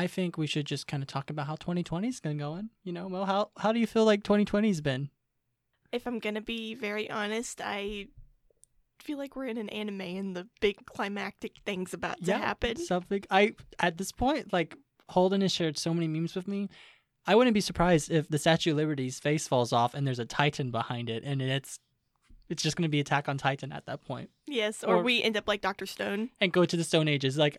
I think we should just kind of talk about how 2020's been going. You know, well, how how do you feel like 2020's been? If I'm gonna be very honest, I feel like we're in an anime and the big climactic things about to happen. Something I at this point, like Holden has shared so many memes with me. I wouldn't be surprised if the Statue of Liberty's face falls off and there's a Titan behind it, and it's it's just going to be Attack on Titan at that point, Yes, or, Or- we end up like Doctor Stone. and go to the Stone Ages. Like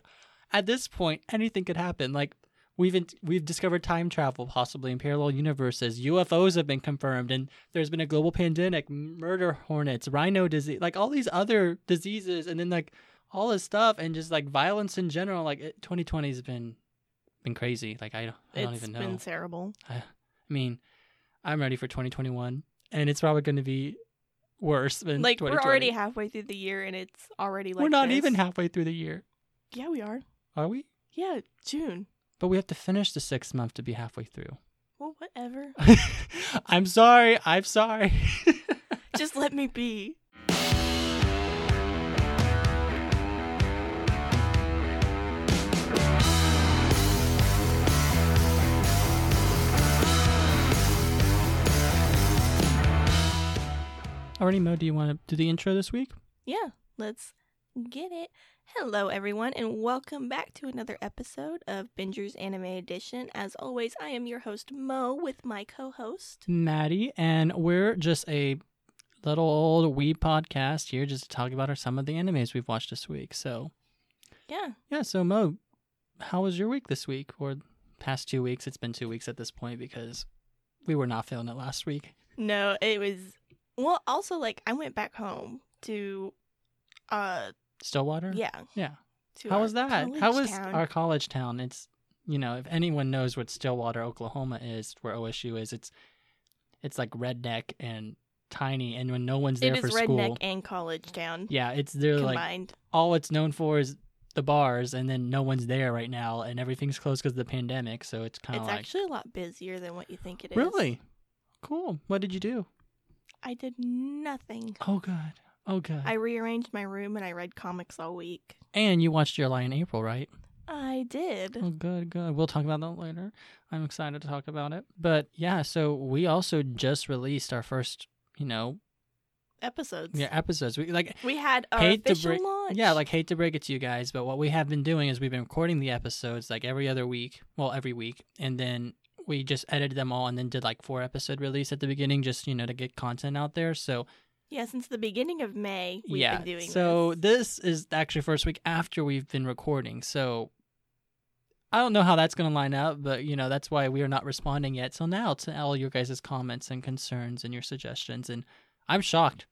at this point, anything could happen. Like we've in, we've discovered time travel possibly in parallel universes. UFOs have been confirmed, and there's been a global pandemic, murder hornets, rhino disease, like all these other diseases, and then like all this stuff, and just like violence in general. Like 2020 has been been crazy. Like I, I don't even know. It's been terrible. I mean, I'm ready for 2021, and it's probably going to be worse than Like we're already halfway through the year and it's already like we're not this. even halfway through the year, Yeah, we are. Are we? Yeah, June. But we have to finish the sixth month to be halfway through. Well, whatever. I'm sorry. I'm sorry. Just let me be. Already, Mo, do you want to do the intro this week? Yeah, let's get it. Hello, everyone, and welcome back to another episode of Binger's Anime Edition. As always, I am your host, Mo, with my co host. Matty, and we're just a little old wee podcast here just to talk about our, some of the animes we've watched this week. So, Yeah, yeah, so Mo, how was your week this week or past two weeks? It's been two weeks at this point because we were not feeling it last week. no, it was. Well, also, like, I went back home to, uh, Stillwater? yeah. Yeah. To How was that? How was town. our college town? It's you know, if anyone knows what Stillwater, Oklahoma is, where OSU is, it's it's like redneck and tiny, and when no one's there It for is school, redneck and college town yeah, it's they're like all it's known for is the bars, and then no one's there right now, and everything's closed because of the pandemic. So it's kind It's of like actually a lot busier than what you think it is. really cool. What did you do? I did nothing. Oh, good. Oh, good. I rearranged my room and I read comics all week. and you watched Your Lie in April, right? I did. Oh, good, good. We'll talk about that later. I'm excited to talk about it. But yeah, so we also just released our first, you know, Episodes. yeah, episodes. We like We had our hate to official break, launch. yeah, like hate to break it to you guys, but what we have been doing is we've been recording the episodes like every other week, well, every week, and then we just edited them all and then did like four episode release at the beginning, just you know to get content out there. So yeah. Since the beginning of May, we've yeah, been doing so this. this is actually first week after we've been recording. So I don't know how that's going to line up, but you know that's why we are not responding yet. So now to all your guys' comments and concerns and your suggestions, and I'm shocked.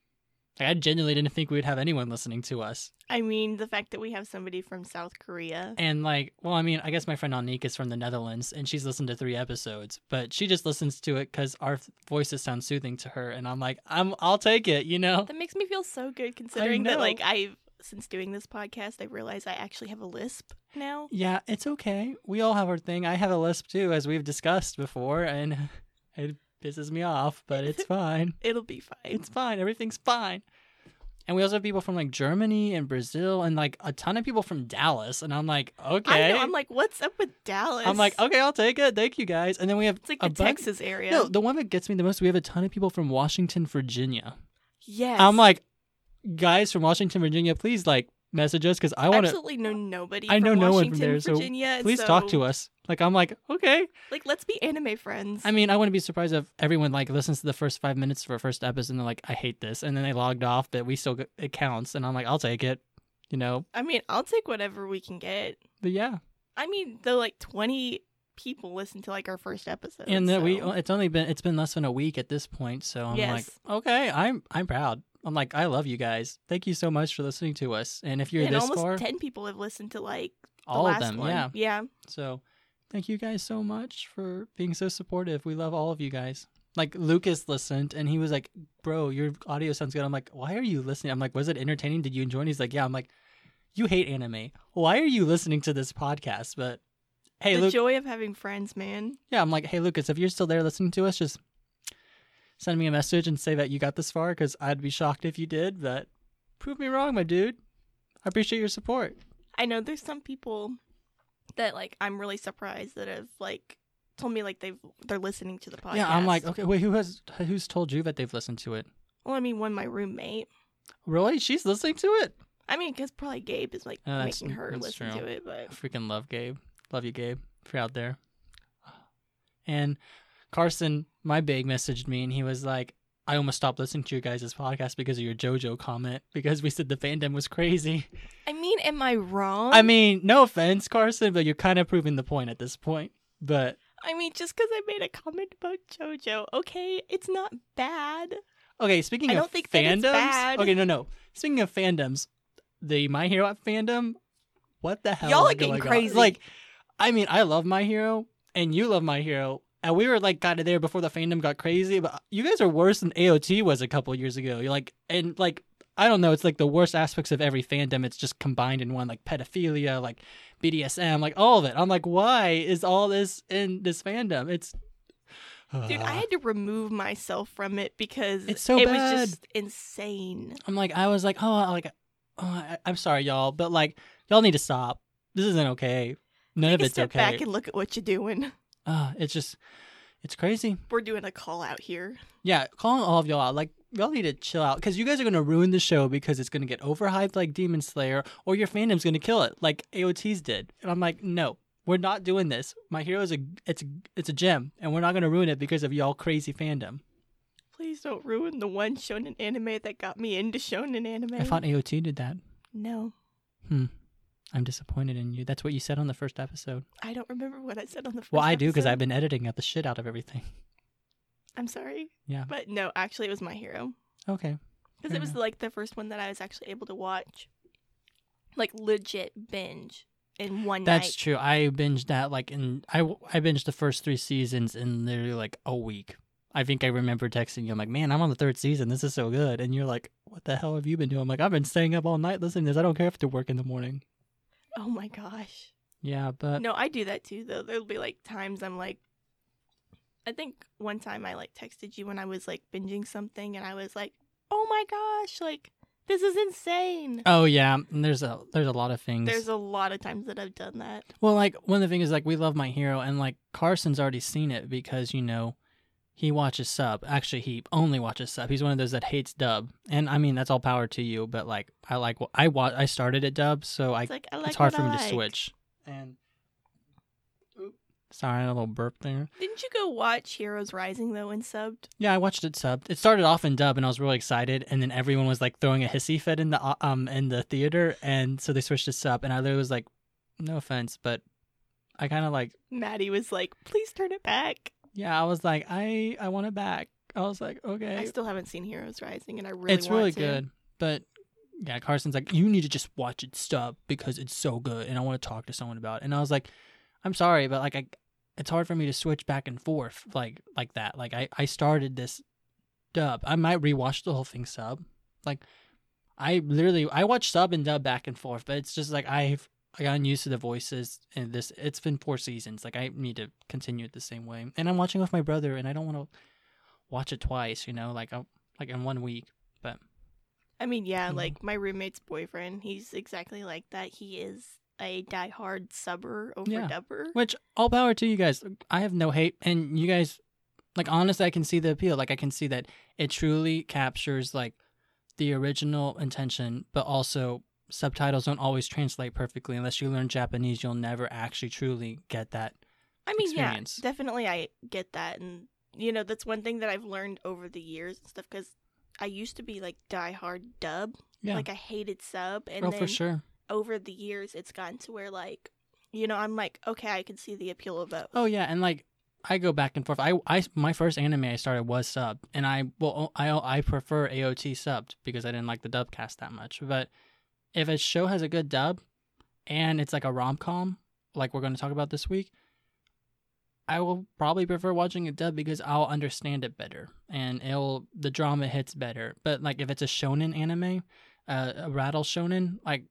Like, I genuinely didn't think we would have anyone listening to us. I mean, the fact that we have somebody from South Korea. And like, well, I mean, I guess my friend Anique is from the Netherlands, and she's listened to three episodes, but she just listens to it because our voices sound soothing to her, and I'm like, I'm, I'll take it, you know. That makes me feel so good, considering that like I've since doing this podcast, I realized I actually have a lisp now. Yeah, it's okay. We all have our thing. I have a lisp too, as we've discussed before, and it pisses me off, but it's fine. It'll be fine. It's fine. Everything's fine. And we also have people from like Germany and Brazil and like a ton of people from Dallas. And I'm like, okay. I know. I'm like, what's up with Dallas? I'm like, okay, I'll take it. Thank you guys. And then we have it's like a the bunch- Texas area. No, the one that gets me the most, we have a ton of people from Washington, Virginia. yes. I'm like, guys from Washington, Virginia, please like message us because I want to. absolutely know nobody. I know no one from there, so Virginia, Please talk to us. Like I'm like, okay. Like, let's be anime friends. I mean, I wouldn't be surprised if everyone like listens to the first five minutes of our first episode and they're like, I hate this, and then they logged off, but we still get, it counts, and I'm like, I'll take it, you know. I mean, I'll take whatever we can get. But yeah, I mean, though, like twenty people listen to like our first episode, and then we it's only been it's been less than a week at this point, so I'm like, okay, I'm I'm proud. I'm like, I love you guys. Thank you so much for listening to us, and if you're and this almost far, ten people have listened to like the all of last them, one. yeah. yeah. So thank you guys so much for being so supportive. We love all of you guys. Like Lucas listened and he was like, Bro, your audio sounds good. I'm like, Why are you listening? I'm like, Was it entertaining? Did you enjoy it? He's like, Yeah. I'm like, You hate anime. Why are you listening to this podcast? But hey, the Luke. joy of having friends, man. yeah, I'm like, Hey, Lucas, if you're still there listening to us, just send me a message and say that you got this far because I'd be shocked if you did. But prove me wrong, my dude. I appreciate your support. I know there's some people that like I'm really surprised that have like told me like they've they're listening to the podcast. Yeah, I'm like, okay, wait, who has who's told you that they've listened to it? well, I mean, one my roommate. Really? She's listening to it? I mean, because probably Gabe is like Oh, making her listen true. to it, I but freaking love Gabe. Love you, Gabe. If you're out there. And Carson, my big, messaged me and he was like, I almost stopped listening to your guys' podcast because of your JoJo comment because we said the fandom was crazy. I mean, am I wrong? I mean, no offense, Carson, but you're kind of proving the point at this point. But I mean, just because I made a comment about JoJo, okay, it's not bad. okay, speaking I of don't think fandoms, okay, no, no. Speaking of fandoms, the My Hero fandom, what the hell? Y'all are getting going on? crazy. Like, I mean, I love My Hero, and you love My Hero, and we were like kind of there before the fandom got crazy. But you guys are worse than AOT was a couple years ago. You're like, and like, I don't know. It's like the worst aspects of every fandom. It's just combined in one, like pedophilia, like BDSM, like all of it. I'm like, why is all this in this fandom? It's Dude, I uh had to remove myself from it because It's so it bad. was just insane. I'm like, I was like, oh, like, oh, I, I'm sorry, y'all, but like, y'all need to stop. This isn't okay. None of Take a it's step okay. back and look at what you're doing. Uh, it's just, it's crazy. We're doing a call out here. Yeah, calling all of y'all out. Like, y'all need to chill out because you guys are gonna ruin the show because it's gonna get overhyped like Demon Slayer, or your fandom's gonna kill it like AOT's did. And I'm like, no, we're not doing this. My hero is a, it's a, it's a gem, and we're not gonna ruin it because of y'all crazy fandom. Please don't ruin the one shonen anime that got me into shonen anime. I thought AOT did that. no, I'm disappointed in you. That's what you said on the first episode. I don't remember what I said on the first Well, I do because. I've been editing out the shit out of everything. I'm sorry, Yeah. but no, actually, it was my hero Okay. because it was enough. like the first one that I was actually able to watch, like legit binge in one That's night. true. I binged that like in I I binged the first three seasons in literally like a week. I think I remember texting you. I'm like, man, I'm on the third season. This is so good. And you're like, what the hell have you been doing? I'm like, I've been staying up all night listening to this. I don't care if to work in the morning. Oh my gosh. Yeah, but No, I do that too though. There'll be like times I'm like I think one time I like texted you when I was like binging something and I was like, "Oh my gosh, like this is insane." oh yeah, and there's a there's a lot of things. There's a lot of times that I've done that. Well, like one of the things is like we love My Hero, and like Carson's already seen it because you know he watches sub. Actually, he only watches sub. He's one of those that hates dub, and I mean that's all power to you. But like I like I wa- I started at dub, so I It's like I like it's hard for I me to switch. And Oop. sorry, a little burp there. Didn't you go watch Heroes Rising though in subbed? Yeah, I watched it subbed. It started off in dub, and I was really excited. And then everyone was like throwing a hissy fit in the uh, um in the theater, and so they switched to sub. And I literally was like, no offense, but I kind of like Matty was like, "Please turn it back." Yeah. I was like, I I want it back. I was like, okay. I still haven't seen Heroes Rising and I really it's really to. good, but. Yeah, Carson's like, you need to just watch it sub because it's so good, and I want to talk to someone about it. And I was like, I'm sorry, but like, I, it's hard for me to switch back and forth like like that. Like, I I started this dub. I might rewatch the whole thing sub. Like, I literally I watch sub and dub back and forth, but it's just like I've I gotten used to the voices and this. It's been four seasons. Like, I need to continue it the same way. And I'm watching with my brother, and I don't want to watch it twice. You know, like I, like in one week. But I mean, yeah, like my roommate's boyfriend, he's exactly like that. He is a diehard subber over Yeah. dubber. Which all power to you guys. I have no hate, and you guys, like honestly, I can see the appeal. Like I can see that it truly captures like the original intention, but also subtitles don't always translate perfectly. Unless you learn Japanese, you'll never actually truly get that. I mean, experience. yeah, definitely, I get that, and you know, that's one thing that I've learned over the years and stuff. Because I used to be like diehard dub, Yeah. like I hated sub, and oh, then for sure. over the years, it's gotten to where like, you know, I'm like, okay, I can see the appeal of both. Oh yeah, and like I go back and forth. I, I my first anime I started was sub, and I well I I prefer AOT subbed because I didn't like the dub cast that much. But if a show has a good dub, and it's like a rom com, like we're going to talk about this week, I will probably prefer watching a dub because I'll understand it better and it'll the drama hits better. But like if it's a shonen anime, uh, a rattle shonen, like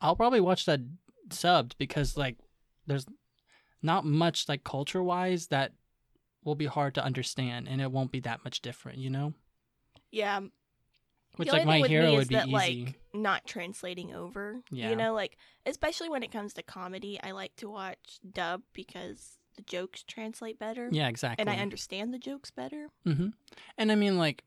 I'll probably watch that subbed because like there's not much like culture wise that will be hard to understand and it won't be that much different, you know? Yeah, Which like my hero would be that, easy. like not translating over. Yeah. You know, like especially when it comes to comedy, I like to watch dub because the jokes translate better. yeah, exactly. And I understand the jokes better. hmm And I mean, like,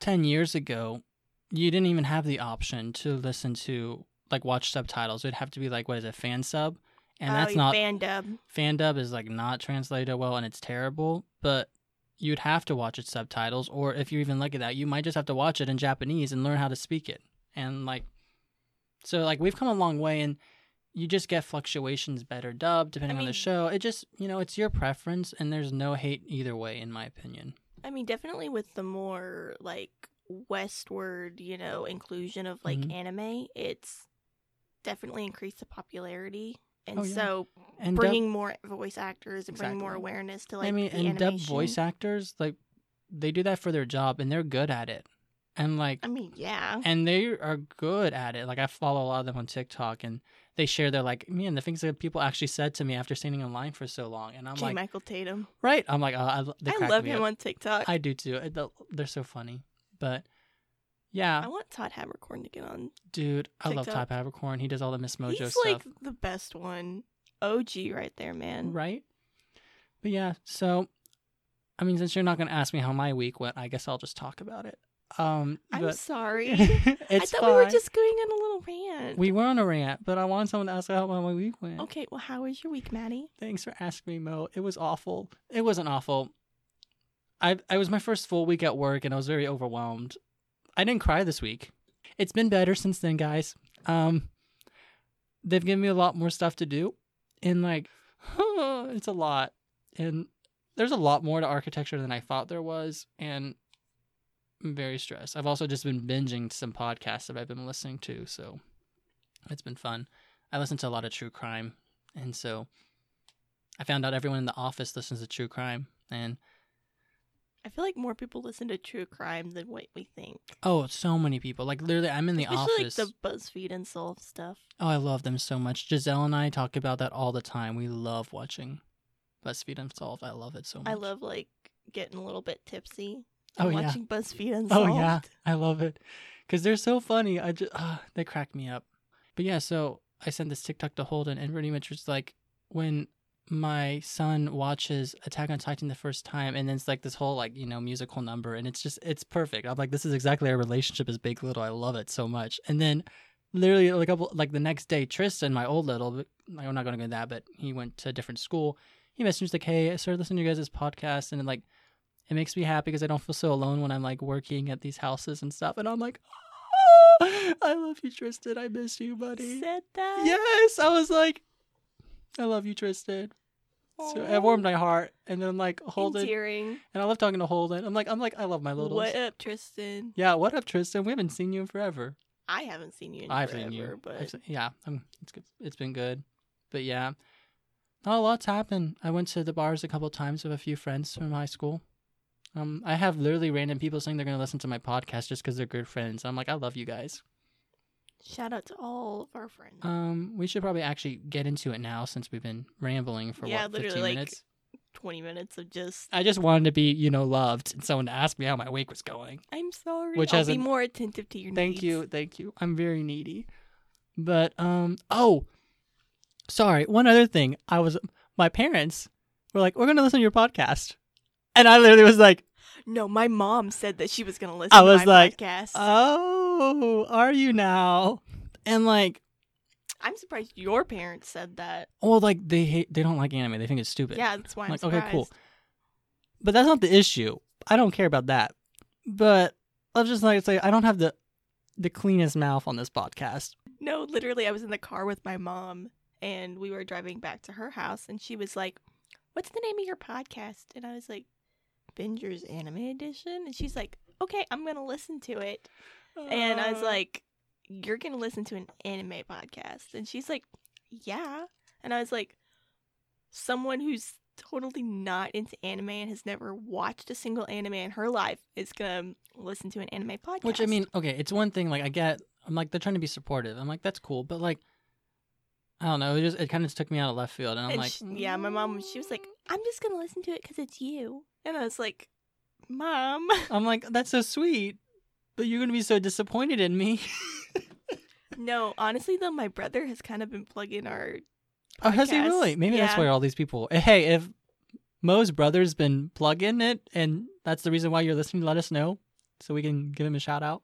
10 years ago, you didn't even have the option to listen to, like, watch subtitles. It'd have to be, like, what is it, fan sub? And Oh, that's not, fan dub. fan dub is, like, not translated well and it's terrible. But you'd have to watch it subtitles. Or if you're even lucky that, you might just have to watch it in Japanese and learn how to speak it. And, like, so, like, we've come a long way and you just get fluctuations better dubbed depending on mean- the show. It just, you know, it's your preference and there's no hate either way, in my opinion. I mean, definitely with the more like westward, you know, inclusion of like Mhm. anime, it's definitely increased the popularity. And Oh, yeah. so And dub- bringing more voice actors and bringing more awareness to like I mean, and dub voice actors, like they do that for their job, and they're good at it. And like, I mean, yeah. and they are good at it. Like I follow a lot of them on TikTok, and they share their like, man, the things that people actually said to me after standing in line for so long, and I'm J. like, Michael Tatum. right? I'm like, oh, I, I love him up. on TikTok. I do too. They're so funny, but yeah, I want Todd Haberkorn to get on. dude, I love Todd Haberkorn. He does all the Miss Mojo He's stuff. like the best one. OG right there, man. Right. But yeah, so I mean, since you're not going to ask me how my week went, I guess I'll just talk about it. Um, I'm sorry. I thought fine. we were just going on a little rant. We were on a rant, but I wanted someone to ask how my week went. Okay, well, how was your week, Matty? Thanks for asking me, Mo. It was awful. It wasn't awful. I I was my first full week at work, and I was very overwhelmed. I didn't cry this week. It's been better since then, guys. Um, they've given me a lot more stuff to do, and like, it's a lot, and there's a lot more to architecture than I thought there was, and very stressed. I've also just been binging some podcasts that I've been listening to, so it's been fun. I listen to a lot of true crime, and so I found out everyone in the office listens to true crime, and I feel like more people listen to true crime than what we think. oh, so many people. Like literally, I'm in the Especially office. like the BuzzFeed Unsolved stuff. Oh, I love them so much. Giselle and I talk about that all the time. We love watching BuzzFeed and Unsolved. I love it so much. I love like getting a little bit tipsy. Oh, and yeah. watching BuzzFeed and Oh yeah, I love it because they're so funny. I just uh, they crack me up. But yeah, so I sent this TikTok to Holden, and pretty much it's like when my son watches Attack on Titan the first time, and then it's like this whole like you know musical number, and it's just it's perfect. I'm like, this is exactly our relationship as Big Little. I love it so much. And then literally like a couple like the next day, Tristan, my old little, like, I'm not gonna go into that, but he went to a different school. He messaged me like, hey, I started listening to you guys' podcast, and like it makes me happy because I don't feel so alone when I'm like working at these houses and stuff. And I'm like, "Oh, I love you, Tristan. I miss you, buddy. Said that. Yes, I was like, I love you, Tristan. So it warmed my heart. And then I'm like, Holden, Endearing. and I love talking to Holden. I'm like, I'm like, I love my little. What up, Tristan? Yeah, what up, Tristan? We haven't seen you in forever. I haven't seen you in I've forever, seen you, but I've se- yeah, um, it's good. It's been good, but yeah, not a lot's happened. I went to the bars a couple times with a few friends from high school. Um, I have literally random people saying they're gonna listen to my podcast just because they're good friends. I'm like, I love you guys. shout out to all of our friends. Um, we should probably actually get into it now since we've been rambling for Yeah, what literally, 15 like, minutes. Twenty minutes of just. I just wanted to be, you know, loved and someone to ask me how my week was going. I'm sorry. Which I'll be more attentive to your needs. Thank needs. you, thank you. I'm very needy. But um oh sorry, one other thing. I was my parents were like, We're gonna listen to your podcast. And I literally was like, No, my mom said that she was gonna listen I to was my like, podcast. Oh, are you now? And like I'm surprised your parents said that. well like they hate they don't like anime, they think it's stupid. Yeah, that's why I'm like, surprised. okay, cool. But that's not the issue. I don't care about that. But I'm just like say I don't have the the cleanest mouth on this podcast. No, literally, I was in the car with my mom, and we were driving back to her house, and she was like, "What's the name of your podcast?" And I was like, "Bingers Anime Edition," and she's like, "Okay, I'm gonna listen to it." And I was Uh. like, "You're gonna listen to an anime podcast?" And she's like, "Yeah." And I was like, "Someone who's totally not into anime and has never watched a single anime in her life is gonna listen to an anime podcast." Which I mean, okay, it's one thing. Like I get, I'm like they're trying to be supportive. I'm like that's cool, but like, I don't know. It just it kind of just took me out of left field, and I'm And like, sh- yeah, my mom, she was like, I'm just gonna listen to it because it's you. And I was like, Mom, I'm like that's so sweet, But you're gonna be so disappointed in me. No, honestly though, my brother has kind of been plugging our. oh, has he really? Maybe that's why all these people. Eh, hey, if Mo's brother's been plugging it, and that's the reason why you're listening, let us know so we can give him a shout out.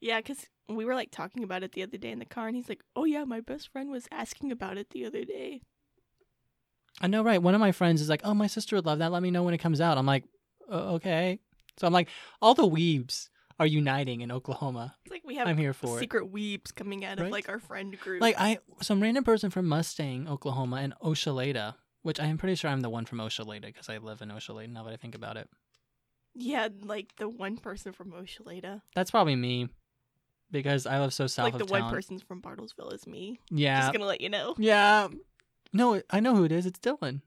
Yeah, because we were like talking about it the other day in the car, and he's like, "Oh yeah, my best friend was asking about it the other day." I know, right? One of my friends is like, "Oh, my sister would love that. Let me know when it comes out." I'm like, "Uh, "Okay." So I'm like, all the weebs are uniting in Oklahoma. It's like we have I'm here for it. secret weebs coming out Right? of like our friend group. Like I, some random person from Mustang, Oklahoma, and Ochelata, which I am pretty sure I'm the one from Ochelata because I live in Ochelata. Now that I think about it, yeah, like the one person from Ochelata, that's probably me because I live so south like of the town. one person from Bartlesville is me. yeah, Just gonna let you know. yeah. No, I know who it is. It's Dylan.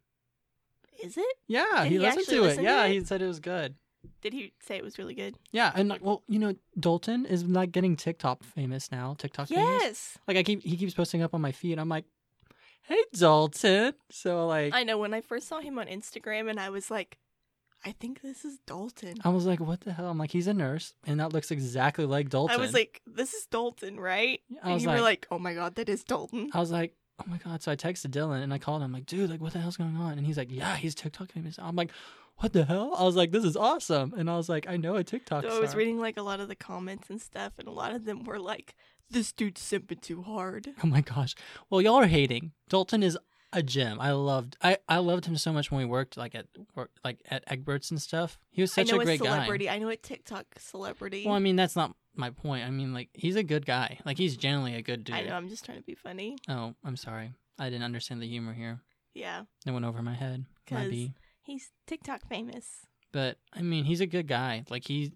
Is it? Yeah, Did he, he listened to it. listen to yeah, it? he said it was good. Did he say it was really good? Yeah, and like, well, you know, Dalton is like getting TikTok famous now. TikTok famous. Yes. Like I keep he keeps posting up on my feed. I'm like, hey Dalton. So like I know when I first saw him on Instagram and I was like, I think this is Dalton. I was like, what the hell? I'm like, he's a nurse, and that looks exactly like Dalton. I was like, this is Dalton, right? I and was you like, were like, oh my god, that is Dalton. I was like, oh my god. So I texted Dylan and I called him. I'm like, dude, like, what the hell's going on? And he's like, yeah, he's TikTok famous. I'm like, what the hell? I was like, this is awesome. And I was like, I know a TikTok So I star. was reading like a lot of the comments and stuff, and a lot of them were like, this dude's simping too hard. Oh my gosh. Well, y'all are hating. Dalton is a gem. I loved. I I loved him so much when we worked like at work, like at Egbert's and stuff. He was such I know a great celebrity. guy. I know a TikTok celebrity. Well, I mean, that's not my point. I mean, like, he's a good guy. Like, he's generally a good dude. I know. I'm just trying to be funny. Oh, I'm sorry. I didn't understand the humor here. Yeah, It went over my head. Might 'Cause- be. he's TikTok famous. But I mean, he's a good guy. Like he,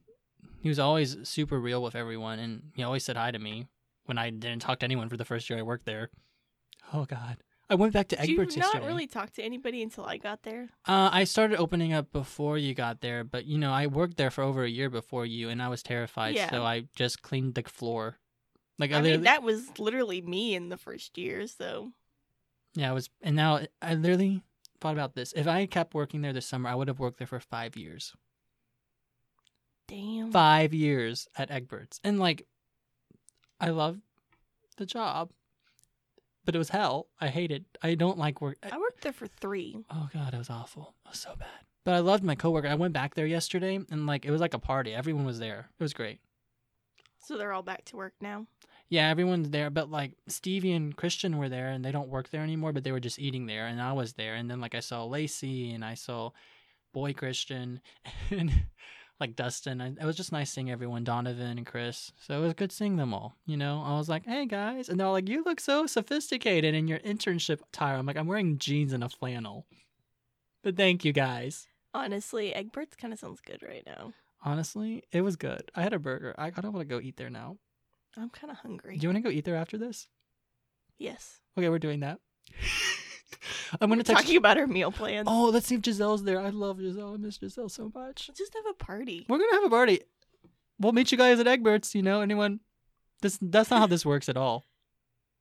he was always super real with everyone, and he always said hi to me when I didn't talk to anyone for the first year I worked there. Oh God, I went back to Egberts. Did you not yesterday. really talk to anybody until I got there? Uh, I started opening up before you got there, but you know, I worked there for over a year before you, and I was terrified, Yeah. so I just cleaned the floor. Like I, I mean, literally, that was literally me in the first year. So yeah, I was, and now I literally thought about this. If I had kept working there this summer, I would have worked there for five years. damn. five years at Egbert's. And like I love the job. But it was hell. I hate it. I don't like work I worked there for three. Oh god, it was awful. It was so bad. But I loved my coworker. I went back there yesterday and like it was like a party. Everyone was there. It was great. So they're all back to work now. Yeah, everyone's there, but like Stevie and Christian were there and they don't work there anymore, but they were just eating there and I was there and then like I saw Lacey and I saw Boy Christian and like Dustin. I, it was just nice seeing everyone, Donovan and Chris. So it was good seeing them all. You know, I was like, "Hey guys," and they're all like, "You look so sophisticated in your internship attire." I'm like, "I'm wearing jeans and a flannel." But thank you guys. Honestly, Egbert's kind of sounds good right now. Honestly, it was good. I had a burger. I kind of want to go eat there now. I'm kind of hungry. Do you want to go eat there after this? yes. Okay, we're doing that. I'm gonna text. Talking about our meal plans. Oh, let's see if Giselle's there. I love Giselle. I miss Giselle so much. Let's just have a party. We're gonna have a party. We'll meet you guys at Egbert's. You know, anyone? This that's not how this works at all.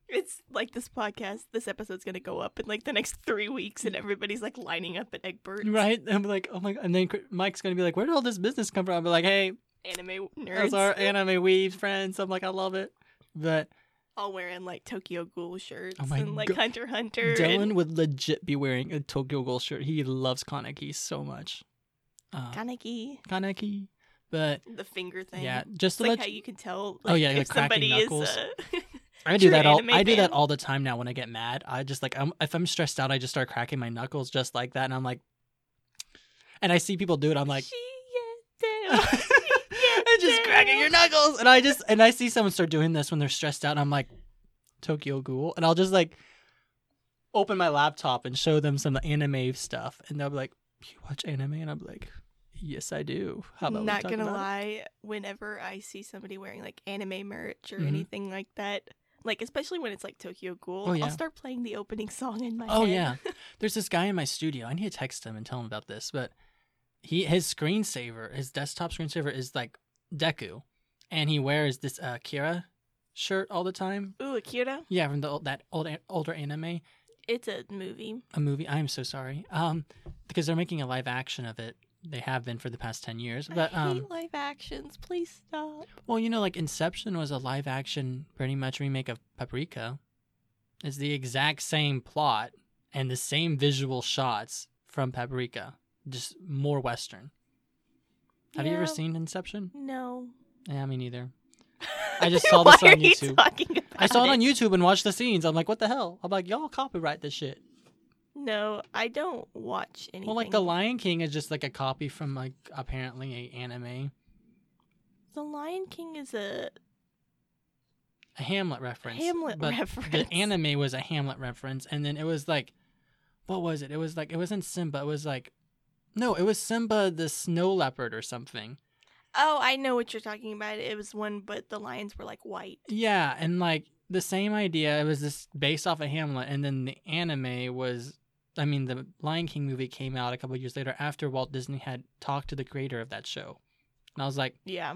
It's like this podcast. This episode's gonna go up in like the next three weeks, and everybody's like lining up at Egbert's. Right? I'm like, oh my god. And then Mike's gonna be like, where did all this business come from? I'll be like, hey, Anime nerds. that's our anime weave friends. I'm like, I love it. But all wearing like Tokyo Ghoul shirts Oh and like Hunter Hunter. Dylan and would legit be wearing a Tokyo Ghoul shirt. He loves Kaneki so much. Uh, Kaneki, Kaneki. But the finger thing. yeah, just like let how you, can tell. Oh, yeah, if the cracking somebody knuckles. is. Uh, I do that all. I do that all the time now when I get mad. I just like I'm, if I'm stressed out, I just start cracking my knuckles just like that, and I'm like, and I see people do it. I'm like, Shigeru, and just cracking your knuckles, and I just and I see someone start doing this when they're stressed out, and I'm like, Tokyo Ghoul, and I'll just like open my laptop and show them some anime stuff, and they'll be like, "You watch anime?" And I'm like, "Yes, I do." How about Not gonna about it?" lie, whenever I see somebody wearing like anime merch or Mhm. anything like that, like especially when it's like Tokyo Ghoul, Oh, yeah. I'll start playing the opening song in my Oh head. yeah, there's this guy in my studio. I need to text him and tell him about this. But he his screensaver, his desktop screensaver is like Deku, and he wears this uh, Kira shirt all the time. Ooh, Akira. Yeah, from the old, that old older anime, It's a movie. a movie. I'm so sorry. Um, because they're making a live action of it they have been for the past 10 years. I But hate um live actions. Please stop. well, you know like Inception was a live action pretty much remake of Paprika. It's the exact same plot and the same visual shots from Paprika, just more western. Have you ever seen Inception? No. Yeah, me neither. I just saw this on YouTube. I saw it on? YouTube and watched the scenes. I'm like, what the hell? I'm like, y'all copyright this shit. No, I don't watch anything. Well, like The Lion King is just like a copy from like apparently a anime, The Lion King is a a Hamlet reference. Hamlet but reference. The anime was a Hamlet reference, and then it was like, what was it? It was like it wasn't Simba. It was like, no, it was Kimba the snow leopard or something. Oh, I know what you're talking about. It was one, but the lions were like white. Yeah, and like the same idea. It was this based off of Hamlet, and then the anime was. I mean, the Lion King movie came out a couple years later after Walt Disney had talked to the creator of that show, and I was like, Yeah,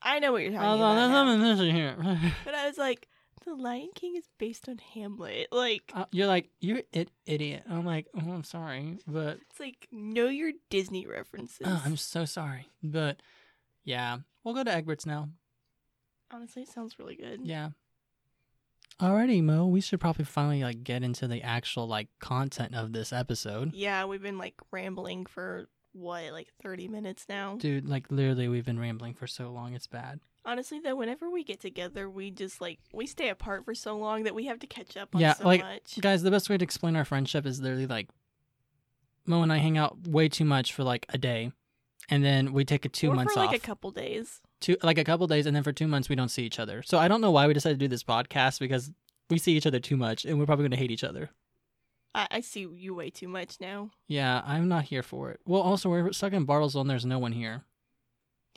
I know what you're talking "Oh, about. there's something missing here." But I was like, the Lion King is based on Hamlet. Like, Uh, you're like, "You're an idiot." I'm like, "Oh, I'm sorry, but it's like know your Disney references. oh, I'm so sorry, but yeah, we'll go to Egbert's now." Honestly, it sounds really good. Yeah. Alrighty, Mo. We should probably finally like get into the actual like content of this episode. Yeah, we've been like rambling for what, like 30 minutes now. Dude, like literally we've been rambling for so long, it's bad. Honestly, though, whenever we get together, we just like we stay apart for so long that we have to catch up on Yeah, so like, much. Guys, the best way to explain our friendship is literally like Mo and I hang out way too much for like a day. And then we take a two or months for like a couple days. two like a couple days and then for two months we don't see each other. So I don't know why we decided to do this podcast because we see each other too much and we're probably gonna hate each other. I, I see you way too much now. Yeah, I'm not here for it. Well also we're stuck in Bartlesville and there's no one here.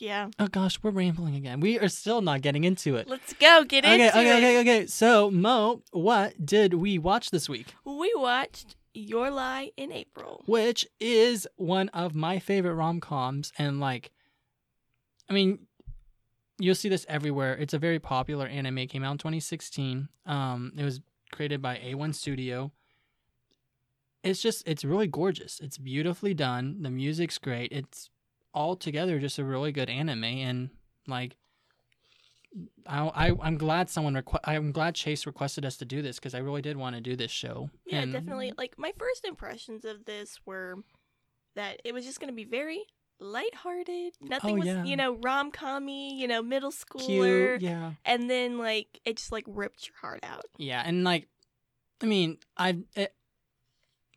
Yeah, Oh gosh, we're rambling again. We are still not getting into it. let's go get Okay, into okay, it. okay, okay. okay. So, Mo, what did we watch this week? We watched Your Lie in April. Which is one of my favorite rom coms. And, like, I mean, you'll see this everywhere. It's a very popular anime. It came out in 2016. Um, it was created by A1 Studio. It's just, it's really gorgeous. It's beautifully done. The music's great. It's altogether just a really good anime. And, like, I, I I'm glad someone requ- I'm glad Chase requested us to do this because I really did want to do this show. Yeah, And- definitely. Like my first impressions of this were that it was just going to be very lighthearted. Nothing Oh, was, yeah. you know, rom commy, you know, middle schooler. Cute, yeah, And then like it just like ripped your heart out. yeah, and like, I mean, I've, it,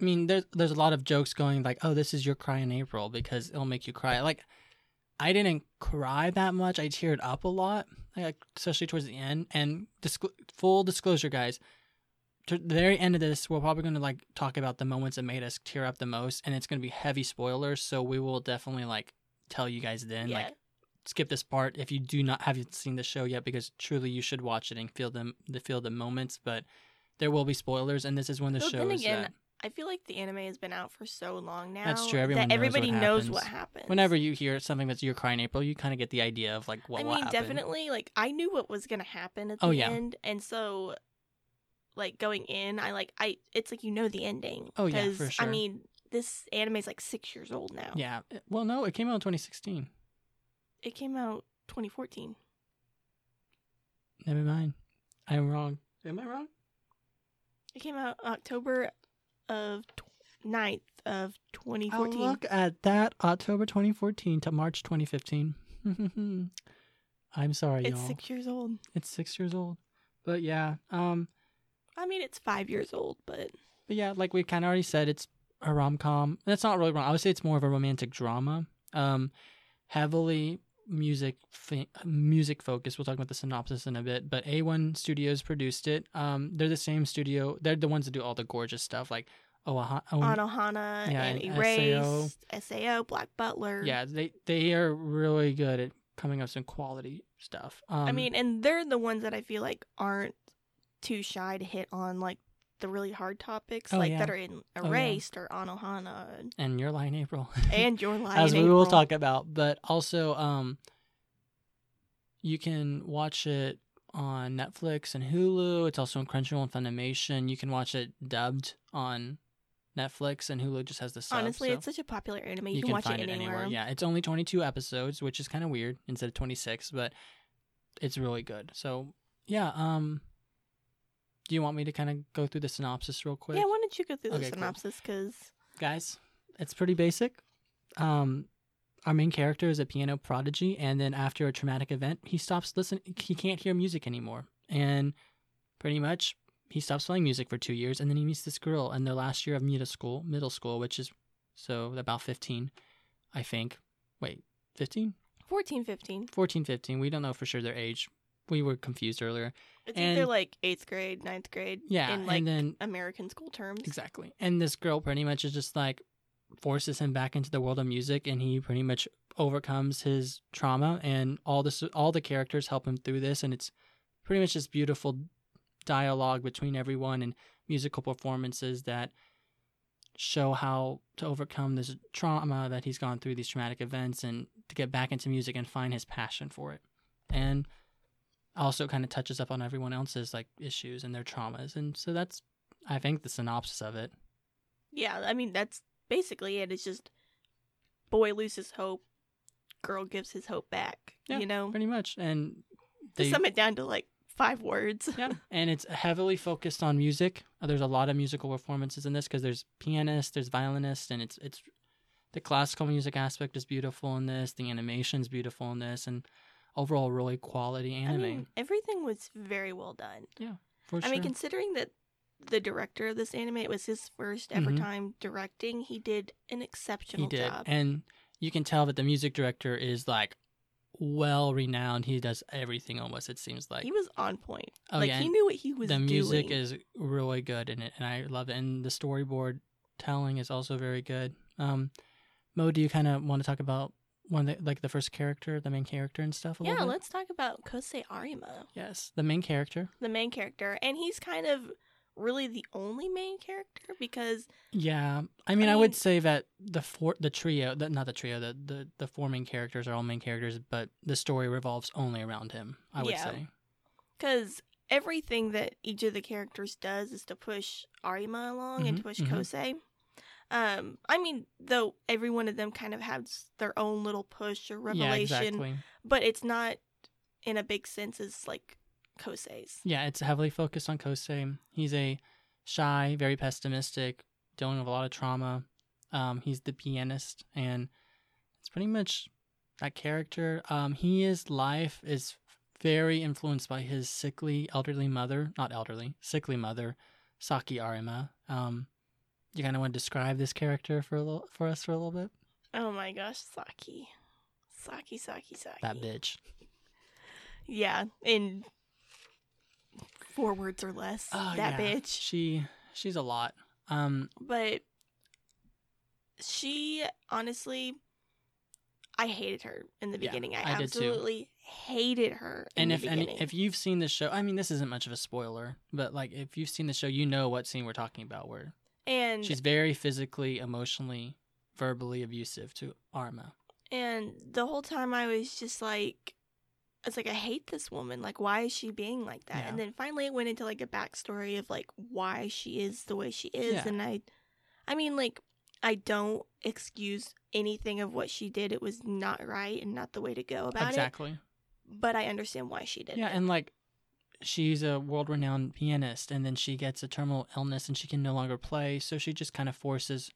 I mean, there's there's a lot of jokes going like, oh, this is your cry in April because it'll make you cry. Like, I didn't cry that much. I teared up a lot, like especially towards the end. And disclo- full disclosure, guys, to the very end of this, we're probably going to like talk about the moments that made us tear up the most, and it's going to be heavy spoilers. So we will definitely like tell you guys then, yeah. like skip this part if you do not haven't seen the show yet because truly you should watch it and feel them the feel the moments but there will be spoilers and this is one of the Though then shows again, that I feel like the anime has been out for so long now. That's true, everyone knows that what everybody knows what happens. whenever you hear something that's your crying April you kind of get the idea of like what I will mean, happen definitely. Like I knew what was gonna happen at oh, the Oh, yeah. end, and so like going in, I like I. It's like you know the ending. Oh, yeah, 'cause, for sure. I mean, this anime is like six years old now. yeah uh, well no it came out in 2016 It came out 2014. never mind I'm wrong am I wrong It came out October of tw- 9th of oh 2014. look at that October 2014 to March 2015 I'm sorry it's y'all six years old. it's six years old but yeah um I mean, it's five years old, but But yeah, like we kind of already said, it's a rom com. That's not really wrong. I would say it's more of a romantic drama. Um, heavily music music focused. We'll talk about the synopsis in a bit. But A1 Studios produced it. Um, they're the same studio. They're the ones that do all the gorgeous stuff, like oh, oh Anohana yeah, and and Erased, SAO, Black Butler. yeah, they they are really good at coming up with some quality stuff. Um, I mean, and they're the ones that I feel like aren't too shy to hit on like the really hard topics, Oh, like yeah. that are in yeah. Erased or Anohana and, and Your Lie in April. and Your Lie. as we will talk about. But also, um, you can watch it on Netflix and Hulu. It's also on Crunchyroll and Funimation. You can watch it dubbed on Netflix and Hulu just has the sub. Honestly, so it's such a popular anime. You, you can, watch find it it anywhere. anywhere. Yeah, it's only 22 episodes, which is kind of weird instead of 26, but it's really good. So yeah, um, do you want me to kind of go through the synopsis real quick? Yeah, why don't you go through the Okay, cool. synopsis? Because guys, it's pretty basic. Um, our main character is a piano prodigy, and then after a traumatic event, he stops listening. He can't hear music anymore, and pretty much he stops playing music for two years, and then he meets this girl in their last year of middle school, middle school, which is so about fifteen, I think. Wait, 15? 14, 15. 14, 15. We don't know for sure their age. We were confused earlier. It's either like eighth grade, ninth grade. Yeah, in like and then American school terms. Exactly. And this girl pretty much is just like forces him back into the world of music and he pretty much overcomes his trauma and all this all the characters help him through this and it's pretty much this beautiful dialogue between everyone and musical performances that show how to overcome this trauma that he's gone through these traumatic events and to get back into music and find his passion for it. And also kind of touches up on everyone else's like issues and their traumas. And so that's I think the synopsis of it. Yeah, I mean that's basically it. It's just boy loses hope, girl gives his hope back. Yeah, you know, Pretty much. And to sum it down to like five words. yeah, and it's heavily focused on music. There's a lot of musical performances in this because there's pianists, there's violinists, and it's it's the classical music aspect is beautiful in this. The animation's beautiful in this, and overall, really quality anime. I mean, everything was very well done. Yeah, for I sure. mean, considering that the director of this anime it was his first ever Mhm. time directing, he did an exceptional he did, job. and you can tell that the music director is like well renowned. He does everything almost. It seems like he was on point. Oh, like yeah, he knew what he was doing. the music doing. is really good in it and i love it and the storyboard telling is also very good um mo do you kind of want to talk about one the, like the first character the main character and stuff a yeah, little bit? let's talk about Kosei Arima, yes the main character the main character, and he's kind of really the only main character because yeah i mean i, mean- would say that the four the trio the, not the trio the, the the four main characters are all main characters but the story revolves only around him i would Yeah. say because everything that each of the characters does is to push Arima along and Mhm, to push mhm. Kosei. Um, I mean, though every one of them kind of has their own little push or yeah revelation, exactly but it's not in a big sense as like Kosei's. Yeah, it's heavily focused on Kosei. He's a shy, very pessimistic, dealing with a lot of trauma. Um, he's the pianist, and it's pretty much that character. Um, he his life is very influenced by his sickly, elderly mother, not elderly, sickly mother, Saki Arima. Um, you kind of want to describe this character for a little, for us for a little bit. Oh my gosh, Saki, Saki, Saki, Saki. That bitch. Yeah, in four words or less. Oh, that yeah. bitch. She she's a lot. Um, but she honestly i hated her in the Yeah, beginning i, I too. absolutely hated her in and if any, if you've seen the show, I mean, this isn't much of a spoiler, but like if you've seen the show, you know what scene we're talking about. Where and she's very physically, emotionally, verbally abusive to Arima. and the whole time i was just like I was like, I hate this woman. Like, why is she being like that? Yeah. And then finally, it went into like a backstory of like why she is the way she is. Yeah. And I, I mean, like, I don't excuse anything of what she did. It was not right and not the way to go about exactly. it. Exactly. But I understand why she did Yeah, it. and like she's a world-renowned pianist, and then she gets a terminal illness, and she can no longer play. So she just kind of forces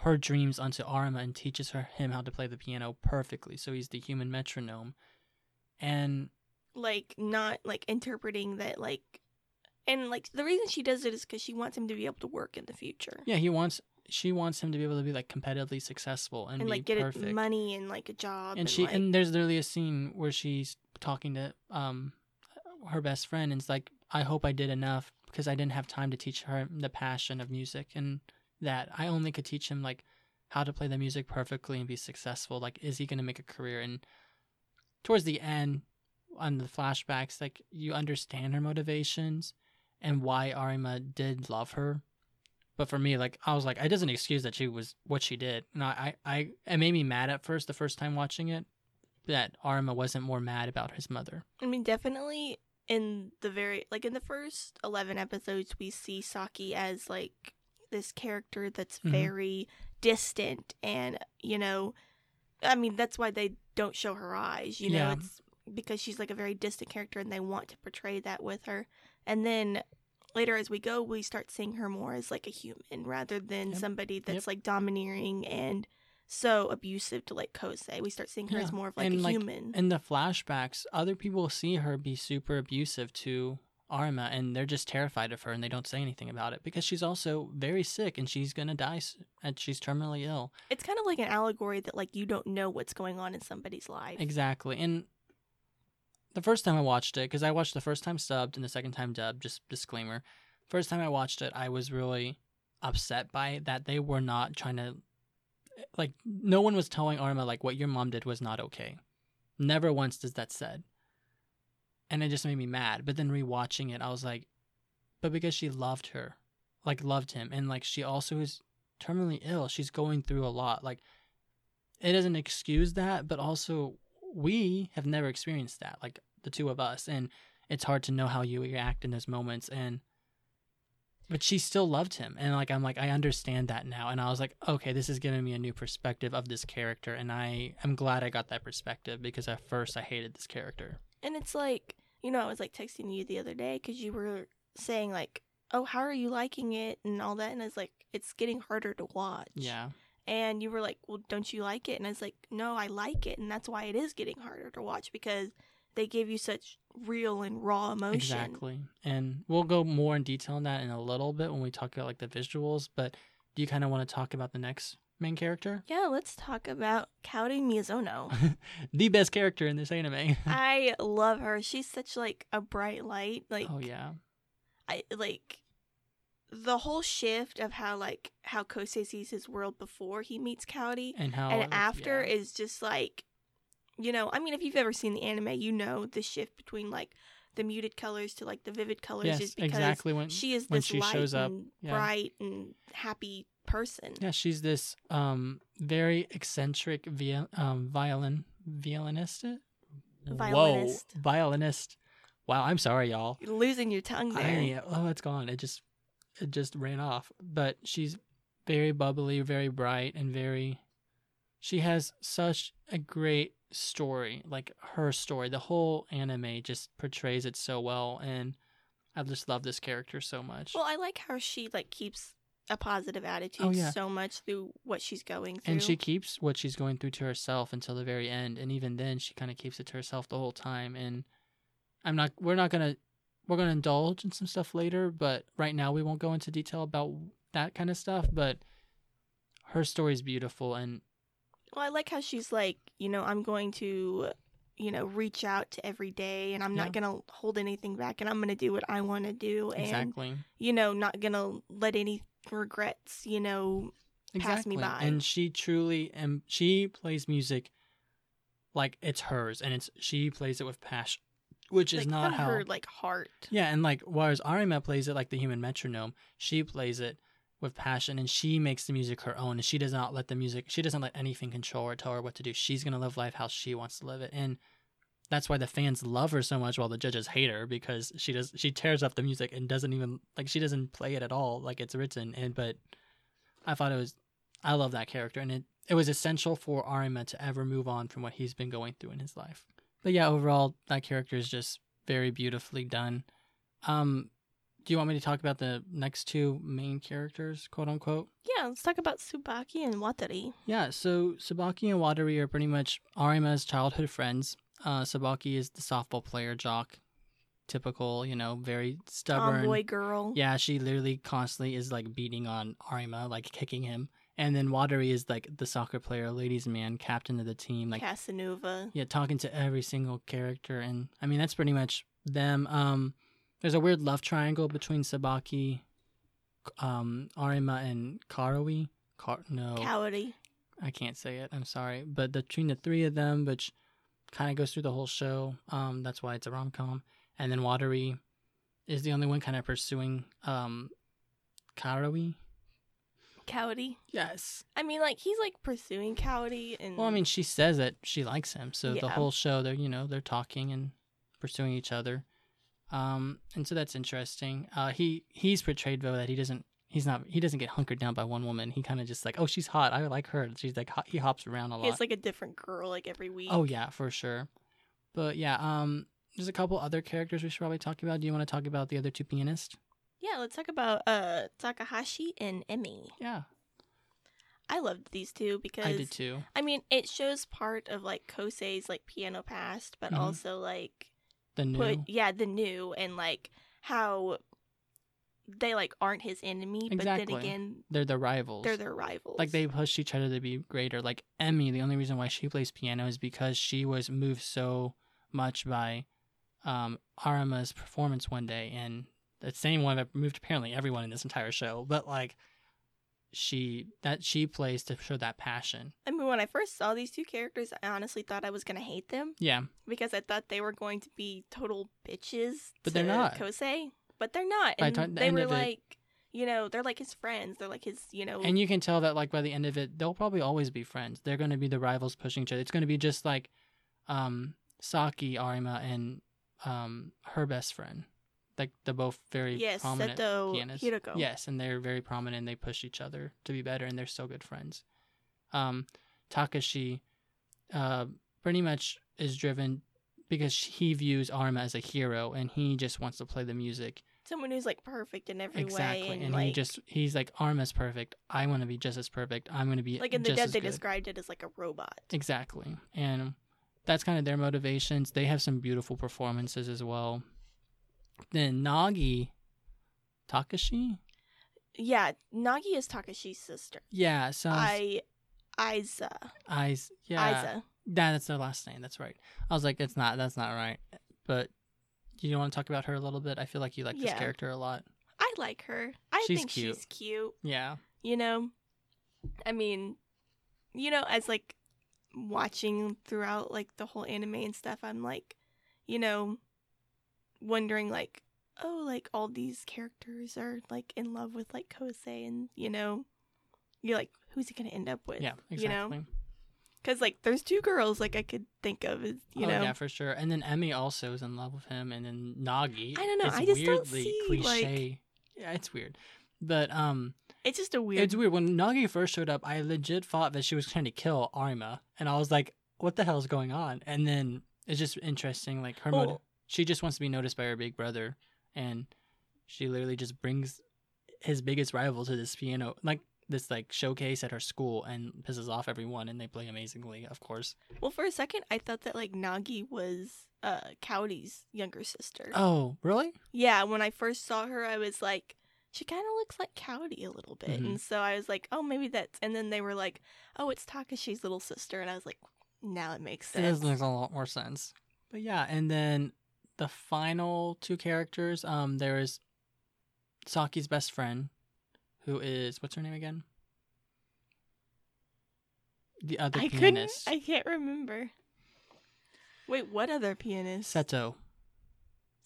her dreams onto Arima and teaches her him how to play the piano perfectly. So he's the human metronome, and like not like interpreting that like and like the reason she does it is because she wants him to be able to work in the future yeah, he wants she wants him to be able to be like competitively successful and, and, like get perfect. money and like a job and she like, and there's literally a scene where she's talking to um her best friend and it's like i hope i did enough because i didn't have time to teach her the passion of music and that. I only could teach him like how to play the music perfectly and be successful. Like is he going to make a career? And towards the end on the flashbacks like you understand her motivations and why arima did love her. But for me like i was like it doesn't excuse that she was what she did. And i i, I it made me mad at first the first time watching it that arima wasn't more mad about his mother. I mean definitely in the very like in the first 11 episodes we see saki as like this character that's Mhm. very distant and you know I mean that's why they don't show her eyes, you know, Yeah. it's because she's like a very distant character and they want to portray that with her. And then later as we go we start seeing her more as like a human rather than Yep. somebody that's Yep. like domineering and so abusive to like Kosei. We start seeing her as more of like And, a like, human. in the flashbacks, other people see her be super abusive to Arima, and they're just terrified of her, and they don't say anything about it because she's also very sick and she's gonna die, and she's terminally ill. it's kind of like an allegory that like you don't know what's going on in somebody's life. Exactly. And the first time I watched it, because I watched the first time subbed and the second time dubbed, just disclaimer. First time I watched it, I was really upset by that they were not trying to, like, no one was telling Arima, like, what your mom did was not okay. Never once does that said. And it just made me mad. But then rewatching it, I was like, but because she loved her, like, loved him. And, like, she also is terminally ill. She's going through a lot. Like, it doesn't excuse that, but also we have never experienced that, like the two of us, and it's hard to know how you react in those moments. And but she still loved him, and like I'm like I understand that now, and I was like, okay, this is giving me a new perspective of this character, and I am glad I got that perspective because at first I hated this character. And it's like, you know, I was like texting you the other day because you were saying like, "Oh, how are you liking it?" and all that, and I was like, "It's getting harder to watch." Yeah, And you were like, "Well, don't you like it?" And I was like, "No, I like it, and that's why it is getting harder to watch because they give you such real and raw emotion." exactly. And we'll go more in detail on that in a little bit when we talk about like the visuals. But do you kind of want to talk about the next main character? Yeah, let's talk about Kaori Miyazono. the best character in this anime. I love her. She's such like a bright light. Like oh yeah. I like the whole shift of how like how Kosei sees his world before he meets Kaori and how and after yeah. is just like you know, I mean if you've ever seen the anime, you know the shift between like the muted colors to like the vivid colors yes is because exactly when she is when this she light shows up, and yeah. bright and happy person. yeah she's this um very eccentric vi- um violin violinist Violinist. Whoa, violinist wow i'm sorry y'all You're losing your tongue there. I, oh it's gone it just it just ran off but she's very bubbly very bright and very she has such a great story like her story the whole anime just portrays it so well and i just love this character so much Well, I like how she like keeps a positive attitude Oh, yeah. so much through what she's going through. and she keeps what she's going through to herself until the very end and even then she kind of keeps it to herself the whole time and i'm not we're not gonna we're gonna indulge in some stuff later but right now we won't go into detail about that kind of stuff but her story is beautiful and Well, I like how she's like, you know, I'm going to, you know, reach out to every day and I'm not going to hold anything back and I'm going to do what I want to do and, exactly you know, not going to let any regrets, you know, pass me by. and she truly and she plays music like it's hers and it's she plays it with passion which is not how her like heart. Yeah, and like whereas Arima plays it like the human metronome, she plays it with passion and she makes the music her own and she does not let the music she doesn't let anything control or tell her what to do. She's gonna live life how she wants to live it. And that's why the fans love her so much while the judges hate her because she does she tears up the music and doesn't even like she doesn't play it at all like it's written and but I thought it was I love that character and it it was essential for Arima to ever move on from what he's been going through in his life. But yeah, overall that character is just very beautifully done. Um do you want me to talk about the next two main characters, quote unquote? Yeah, let's talk about Tsubaki and Watari. Yeah, so Tsubaki and Watari are pretty much Arima's childhood friends. Uh, Tsubaki is the softball player, jock, typical, you know, very stubborn. Tomboy girl. Yeah, she literally constantly is like beating on Arima, like kicking him. And then Watari is like the soccer player, ladies' man, captain of the team, like Casanova. yeah, talking to every single character, and I mean that's pretty much them. Um, there's a weird love triangle between Tsubaki, um, Arima, and Karawi. Kar- no, Kaori. I can't say it. I'm sorry, but the, between the three of them, which kind of goes through the whole show, um, that's why it's a rom com. And then Watari is the only one kind of pursuing um, Karawi. Kaori. Yes. I mean, like he's like pursuing Kaori, and Well, I mean, she says that she likes him, so the whole show, they're you know they're talking and pursuing each other, um, and so that's interesting. Uh, he he's portrayed though that he doesn't he's not he doesn't get hunkered down by one woman. He kind of just like, oh, she's hot. I like her. She's like ho- he hops around a lot. He has like a different girl like every week. oh yeah, for sure. But yeah, um, there's a couple other characters we should probably talk about. Do you want to talk about the other two pianists? Yeah, let's talk about uh Takahashi and Emmy. Yeah, I loved these two because I did too. I mean, it shows part of like Kosei's like piano past, but Mhm. also like The new. put yeah the new and like how they like aren't his enemy, but Exactly. then again they're the rivals. they're their rivals. like they push each other to be greater. Like Emmy, the only reason why she plays piano is because she was moved so much by um, Arima's performance one day, and the same one that moved apparently everyone in this entire show. But like she that she plays to show that passion. I mean, when I first saw these two characters, I honestly thought I was gonna hate them Yeah, because I thought they were going to be total bitches. But they're not. Kosei, but they're not. And the they were it- like, you know, they're like his friends. They're like his, you know, and you can tell that like by the end of it, they'll probably always be friends. They're going to be the rivals pushing each other. It's going to be just like um, Saki, Arima, and um, her best friend. Like they're both very yes, prominent Seto pianists. Hiroko. Yes, and they're very prominent. They push each other to be better, and they're so good friends. Um, Takashi, uh, pretty much is driven because he views Arima as a hero, and he just wants to play the music someone who's like perfect in every exactly. way, and, and like, he just he's like Arima's perfect. I want to be just as perfect. I'm going to be like in the dead they good." described it as like a robot. exactly, and that's kind of their motivations. They have some beautiful performances as well. Then Nagi, Takashi, Yeah, Nagi is Takashi's sister. yeah, sounds. I, Aiza, Eyes, yeah, Aiza. that, that's their last name. That's right. I was like, it's not. That's not right. But you want to talk about her a little bit? I feel like you like this character a lot. I like her. I She's think cute. she's cute. Yeah, You know, I mean, you know, as like watching throughout like the whole anime and stuff, I'm like, you know, wondering like, oh, like all these characters are like in love with like Kosei, and you know, you're like, who's he gonna end up with? yeah, You know? exactly. Because like, there's two girls like I could think of, as, you oh know. yeah, for sure. And then Emmy also is in love with him, and then Nagi. I don't know, I just don't see, like- cliche. Yeah, it's weird, but um, It's just a weird. it's weird. When Nagi first showed up, I legit thought that she was trying to kill Arima, and I was like, "What the hell is going on?" And then it's just interesting. Like her, Well- she just wants to be noticed by her big brother, and she literally just brings his biggest rival to this piano, like this like showcase at her school, and pisses off everyone, and they play amazingly, of course. Well, for a second, I thought that like Nagi was uh Kaori's younger sister. Oh, really? Yeah, when I first saw her, I was like, she kind of looks like Kaori a little bit, Mhm. and so I was like, oh, maybe that's. And then they were like, oh, it's Takashi's little sister, and I was like, now it makes sense. It does sense. make a lot more sense. But yeah, and then the final two characters, um, there is Saki's best friend, who is what's her name again? The other I couldn't. pianist, I can't remember. Wait, what other pianist? Seto.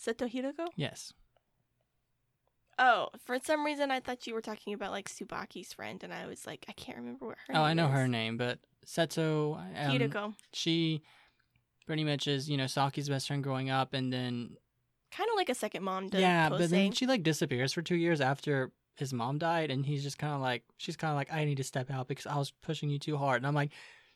Seto Hiroko? Yes. Oh, for some reason I thought you were talking about like Tsubaki's friend, and I was like, I can't remember what her oh, I know is. her name, but Seto. Um, Hiroko. She pretty much is, you know, Saki's best friend growing up, and then Kind of like a second mom to yeah, but then she like disappears for two years after his mom died, and he's just kind of like, she's kind of like, I need to step out because I was pushing you too hard, and I'm like,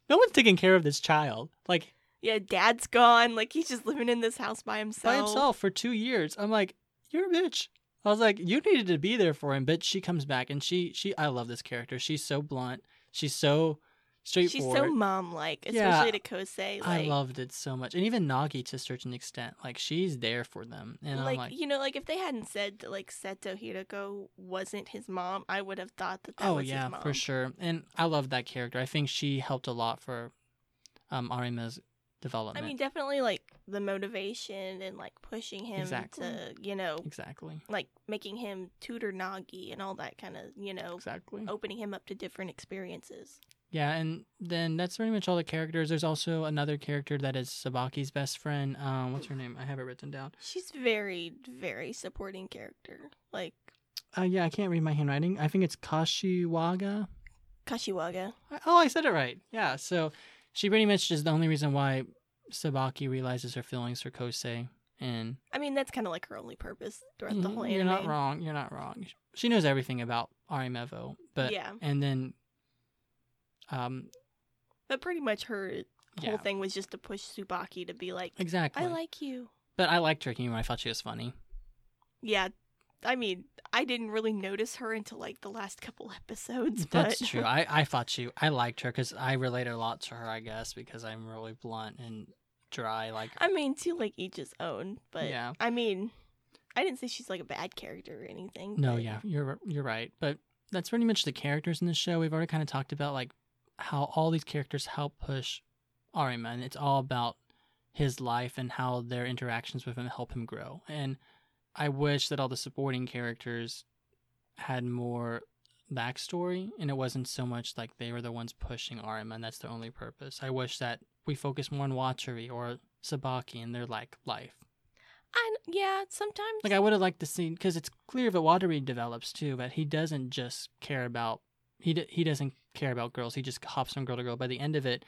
no one's taking care of this child, like Yeah, dad's gone. Like he's just living in this house by himself. by himself for two years. I'm like, you're a bitch. I was like, you needed to be there for him, but she comes back, and she she I love this character. She's so blunt. She's so She's so mom-like, Yeah, especially to Kosei. Like, I loved it so much, and even Nagi to a certain extent. Like she's there for them, and like, I'm like, you know, like if they hadn't said that like Seto Hiroko wasn't his mom, I would have thought that that oh was yeah, his mom. for sure. And I love that character. I think she helped a lot for um Arima's development. I mean, definitely like the motivation and like pushing him Exactly. to, you know, exactly, like making him tutor Nagi and all that kind of, you know, exactly. opening him up to different experiences. Yeah, and then that's pretty much all the characters. There's also another character that is Tsubaki's best friend. Um, what's her name? I have it written down. She's very, very supporting character. Like Uh, yeah, I can't read my handwriting. I think it's Kashiwaga. Kashiwaga. Oh, I said it right. Yeah, so she pretty much is the only reason why Tsubaki realizes her feelings for Kosei, and I mean, that's kind of like her only purpose throughout the Mhm, whole You're not wrong. You're not wrong. She knows everything about Arimevo, but Yeah. and then, um, But pretty much her yeah, whole thing was just to push Tsubaki to be like, exactly. I like you. but I liked her humor. I thought she was funny. Yeah. I mean, I didn't really notice her until like the last couple episodes. But... That's true. I I thought she. I liked her because I related a lot to her. I guess because I'm really blunt and dry. Like I mean, to like each his own. But Yeah. I mean, I didn't say she's like a bad character or anything. no, but- yeah, you're you're right. But that's pretty much the characters in the show. We've already kind of talked about like how all these characters help push Arima, and it's all about his life and how their interactions with him help him grow. And I wish that all the supporting characters had more backstory and it wasn't so much like they were the ones pushing Arima and that's their only purpose. I wish that we focus more on Watari or Tsubaki and their like life. And yeah, sometimes. Like I would have liked to see because it's clear that Watari develops too, but he doesn't just care about he d- he doesn't care about girls. He just hops from girl to girl. By the end of it,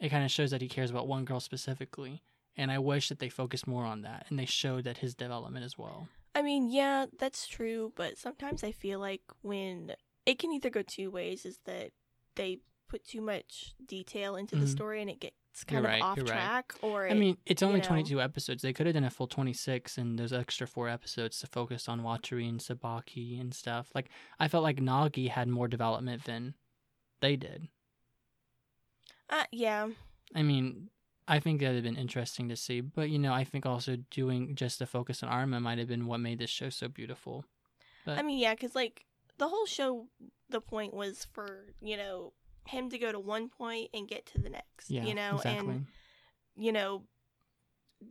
it kind of shows that he cares about one girl specifically. And I wish that they focused more on that and they showed that his development as well. I mean, yeah, that's true, but sometimes I feel like when it can either go two ways is that they put too much detail into the Mhm. story and it gets You're kind of right, off you're right. track or I mean, it's only you know. 22 episodes. They could have done a full 26 and those extra four episodes to focus on Watari and Tsubaki and stuff. Like I felt like Nagi had more development than they did. uh, yeah. I mean, I think that would have been interesting to see, but you know, I think also doing just the focus on Arima might have been what made this show so beautiful. But I mean, yeah, because like the whole show, the point was for you know him to go to one point and get to the next. yeah, you know, exactly. and you know,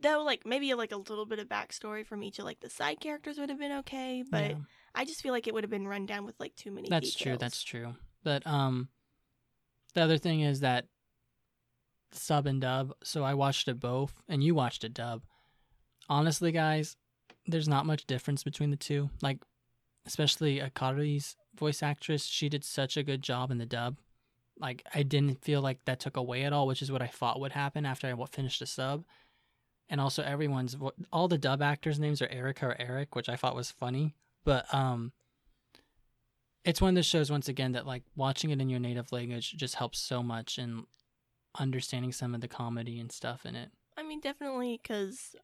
though like maybe like a little bit of backstory from each of like the side characters would have been okay, but Yeah, I just feel like it would have been run down with like too many. that's true. That's true. But um, the other thing is that sub and dub. So I watched it both, and you watched it dub. Honestly, guys, there's not much difference between the two. Like, especially Akari's voice actress, she did such a good job in the dub. Like, I didn't feel like that took away at all, which is what I thought would happen after I finished the sub. And also, everyone's all the dub actors' names are Erica or Eric, which I thought was funny. But um, it's one of those shows once again that like watching it in your native language just helps so much in understanding some of the comedy and stuff in it. I mean, definitely because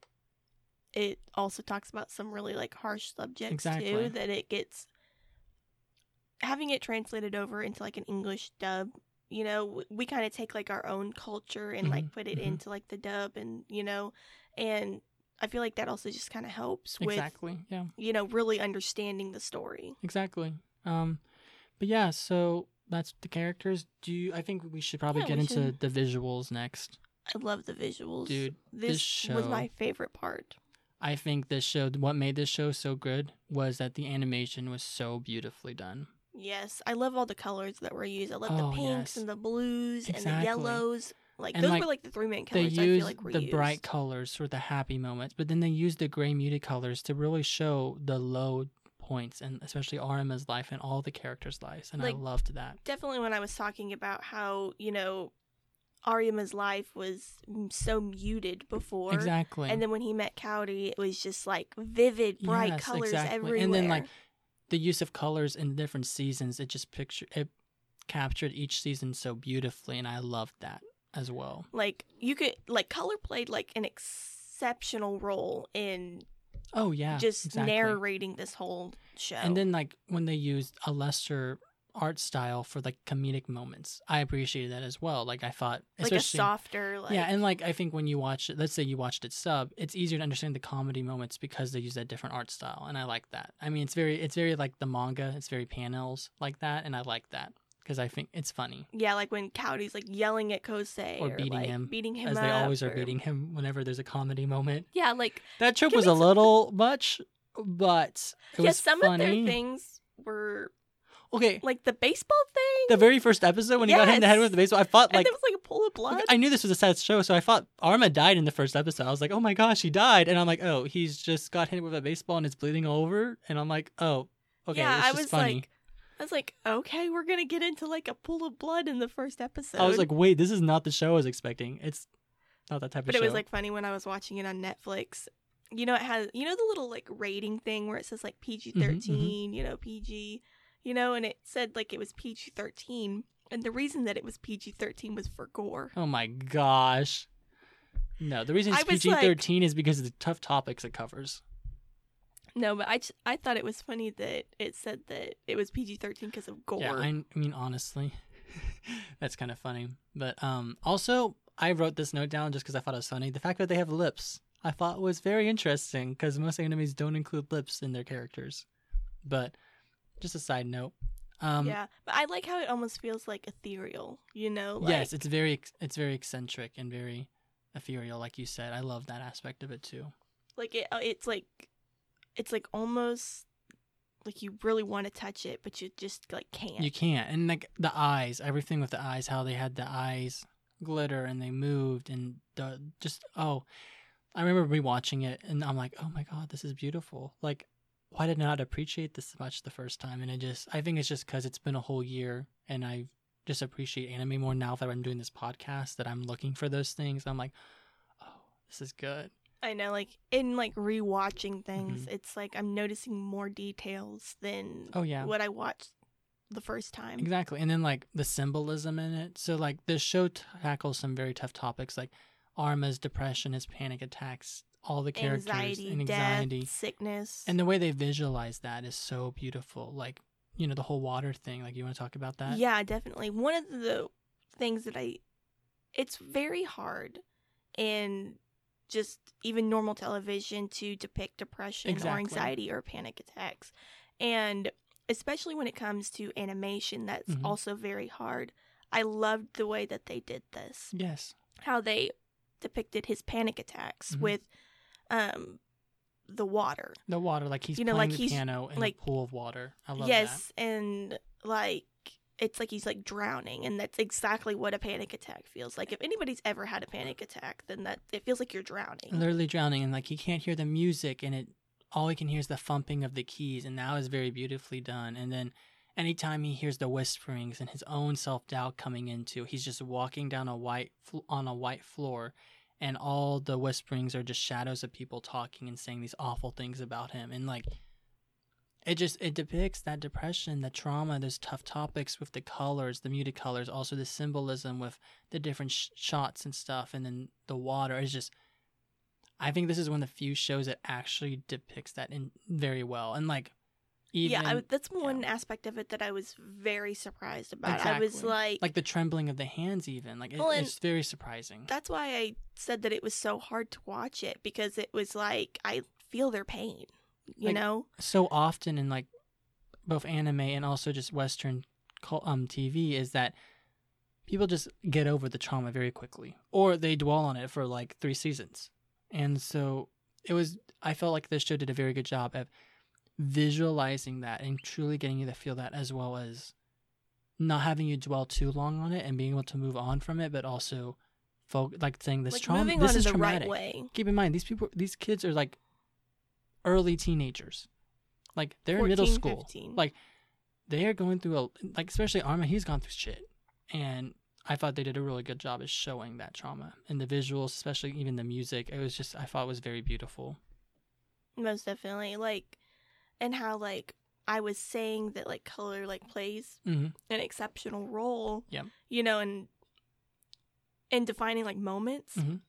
it also talks about some really like harsh subjects Exactly. too. That it gets having it translated over into like an English dub. You know, we kind of take like our own culture and like Mhm, put it mhm. into like the dub, and you know, and I feel like that also just kind of helps with exactly. Yeah. you know really understanding the story. Exactly. Um, but yeah, so that's the characters. Do you? I think we should probably Yeah, get we into should. the visuals next. I love the visuals, Dude, This, this was show- my favorite part. I think this show, what made this show so good was that the animation was so beautifully done. Yes, I love all the colors that were used. I love Oh, the pinks yes. and the blues and Exactly. the yellows. Like And, those like, were like the three main They colors. I feel like were the used. bright colors for the happy moments, but then they used the gray muted colors to really show the low points and especially Arima's life and all the characters' lives. And Like, I loved that. Definitely when I was talking about how you know Arima's life was so muted before, Exactly. and then when he met Kaori, it was just like vivid, bright Yes, colors exactly. everywhere. And then like the use of colors in different seasons, it just picture it captured each season so beautifully, and I loved that as well. like you could like color played like an exceptional role in Oh yeah, just exactly. narrating this whole show. And then like when they used a lesser art style for like comedic moments, I appreciated that as well. Like I thought, like a softer, like yeah, and like I think when you watch it, let's say you watched it sub, it's easier to understand the comedy moments because they use that different art style, and I like that. I mean, it's very it's very like the manga, it's very panels like that, and I like that because I think it's funny. Yeah, like when Kaori's like yelling at Kosei Or beating like, him, beating him as they always are beating him whenever there's a comedy moment. Yeah, like That Give was a some- little much, but it yeah, some funny. of their things were Okay, like the baseball thing. the very first episode when he got hit in the head with the baseball, I thought and like there was like a pool of blood. I knew this was a sad show, so I thought Arima died in the first episode. I was like, oh my gosh, he died, and I'm like, oh, he's just got hit with a baseball and it's bleeding over, and I'm like, oh, okay, yeah, it's I just was funny. like, I was like, okay, we're gonna get into like a pool of blood in the first episode. I was like, wait, this is not the show I was expecting. It's not that type but of show. But it was like funny when I was watching it on Netflix. you know, it has you know the little like rating thing where it says like PG 13 mm-hmm, mm-hmm. you know, PG, you know, and it said like it was PG thirteen, and the reason that it was PG thirteen was for gore. Oh my gosh. No, the reason it's PG thirteen is because of the tough topics it covers. No, but I, I thought it was funny that it said that it was PG thirteen because of gore. Yeah, I, I mean honestly, that's kind of funny. But um, also I wrote this note down just because I thought it was funny. The fact that they have lips, I thought was very interesting because most animes don't include lips in their characters. But just a side note. Um, yeah, but I like how it almost feels like ethereal. You know, like, yes, it's very it's very eccentric and very ethereal, like you said. I love that aspect of it too. like it. uh, It's like, it's like almost like you really want to touch it, but you just like can't. You can't, and like the eyes, everything with the eyes, how they had the eyes glitter and they moved, and the just oh, I remember rewatching it, and I'm like, oh my god, this is beautiful. Like, why did I not appreciate this much the first time? And it just, I think it's just because it's been a whole year, and I just appreciate anime more now that I'm doing this podcast. That I'm looking for those things. I'm like, oh, this is good. I know, like in like rewatching things, Mhm. it's like I'm noticing more details than Oh yeah, what I watched the first time. Exactly. And then like the symbolism in it. So like this show tackles some very tough topics like Arima's depression, his panic attacks, all the characters Anxiety, and anxiety. death, sickness. And the way they visualize that is so beautiful. Like, you know, the whole water thing. Like you want to talk about that? Yeah, definitely. One of the things that I it's very hard in just even normal television to depict depression or anxiety or panic attacks. And especially when it comes to animation that's Mhm. also very hard. I loved the way that they did this. Yes. How they depicted his panic attacks Mhm. with um the water. The water, like he's You know, playing like the he's- piano in like- a pool of water. I love that. yes, and like it's like he's like drowning, and that's exactly what a panic attack feels like. If anybody's ever had a panic attack, then that it feels like you're drowning. Literally drowning and like he can't hear the music and it all he can hear is the thumping of the keys and that was very beautifully done. And then anytime he hears the whisperings and his own self doubt coming into, he's just walking down a white on a white floor, and all the whisperings are just shadows of people talking and saying these awful things about him. And like, it just it depicts that depression, the trauma, those tough topics with the colors, the muted colors, also the symbolism with the different sh- shots and stuff, and then the water. Is just. I think this is one of the few shows that actually depicts that in very well, and like, even yeah, I, that's one aspect of it that I was very surprised about. I was like, like the trembling of the hands even like it, Well, it's very surprising. that's why I said that it was so hard to watch it because it was like I feel their pain, you Like- know. so often in like both anime and also just western um tv is that people just get over the trauma very quickly or they dwell on it for like three seasons and so it was i felt like this show did a very good job of visualizing that and truly getting you to feel that as well as not having you dwell too long on it and being able to move on from it but also folk like saying this like trauma this is traumatic right way. keep in mind these people these kids are like early teenagers like they're in middle school 15. like they are going through a like especially arima he's gone through shit and i thought they did a really good job of showing that trauma and the visuals especially even the music it was just i thought it was very beautiful Most definitely. Like and how like I was saying that like color like plays mm-hmm. an exceptional role. Yeah. You know, and in defining like moments. Mhm.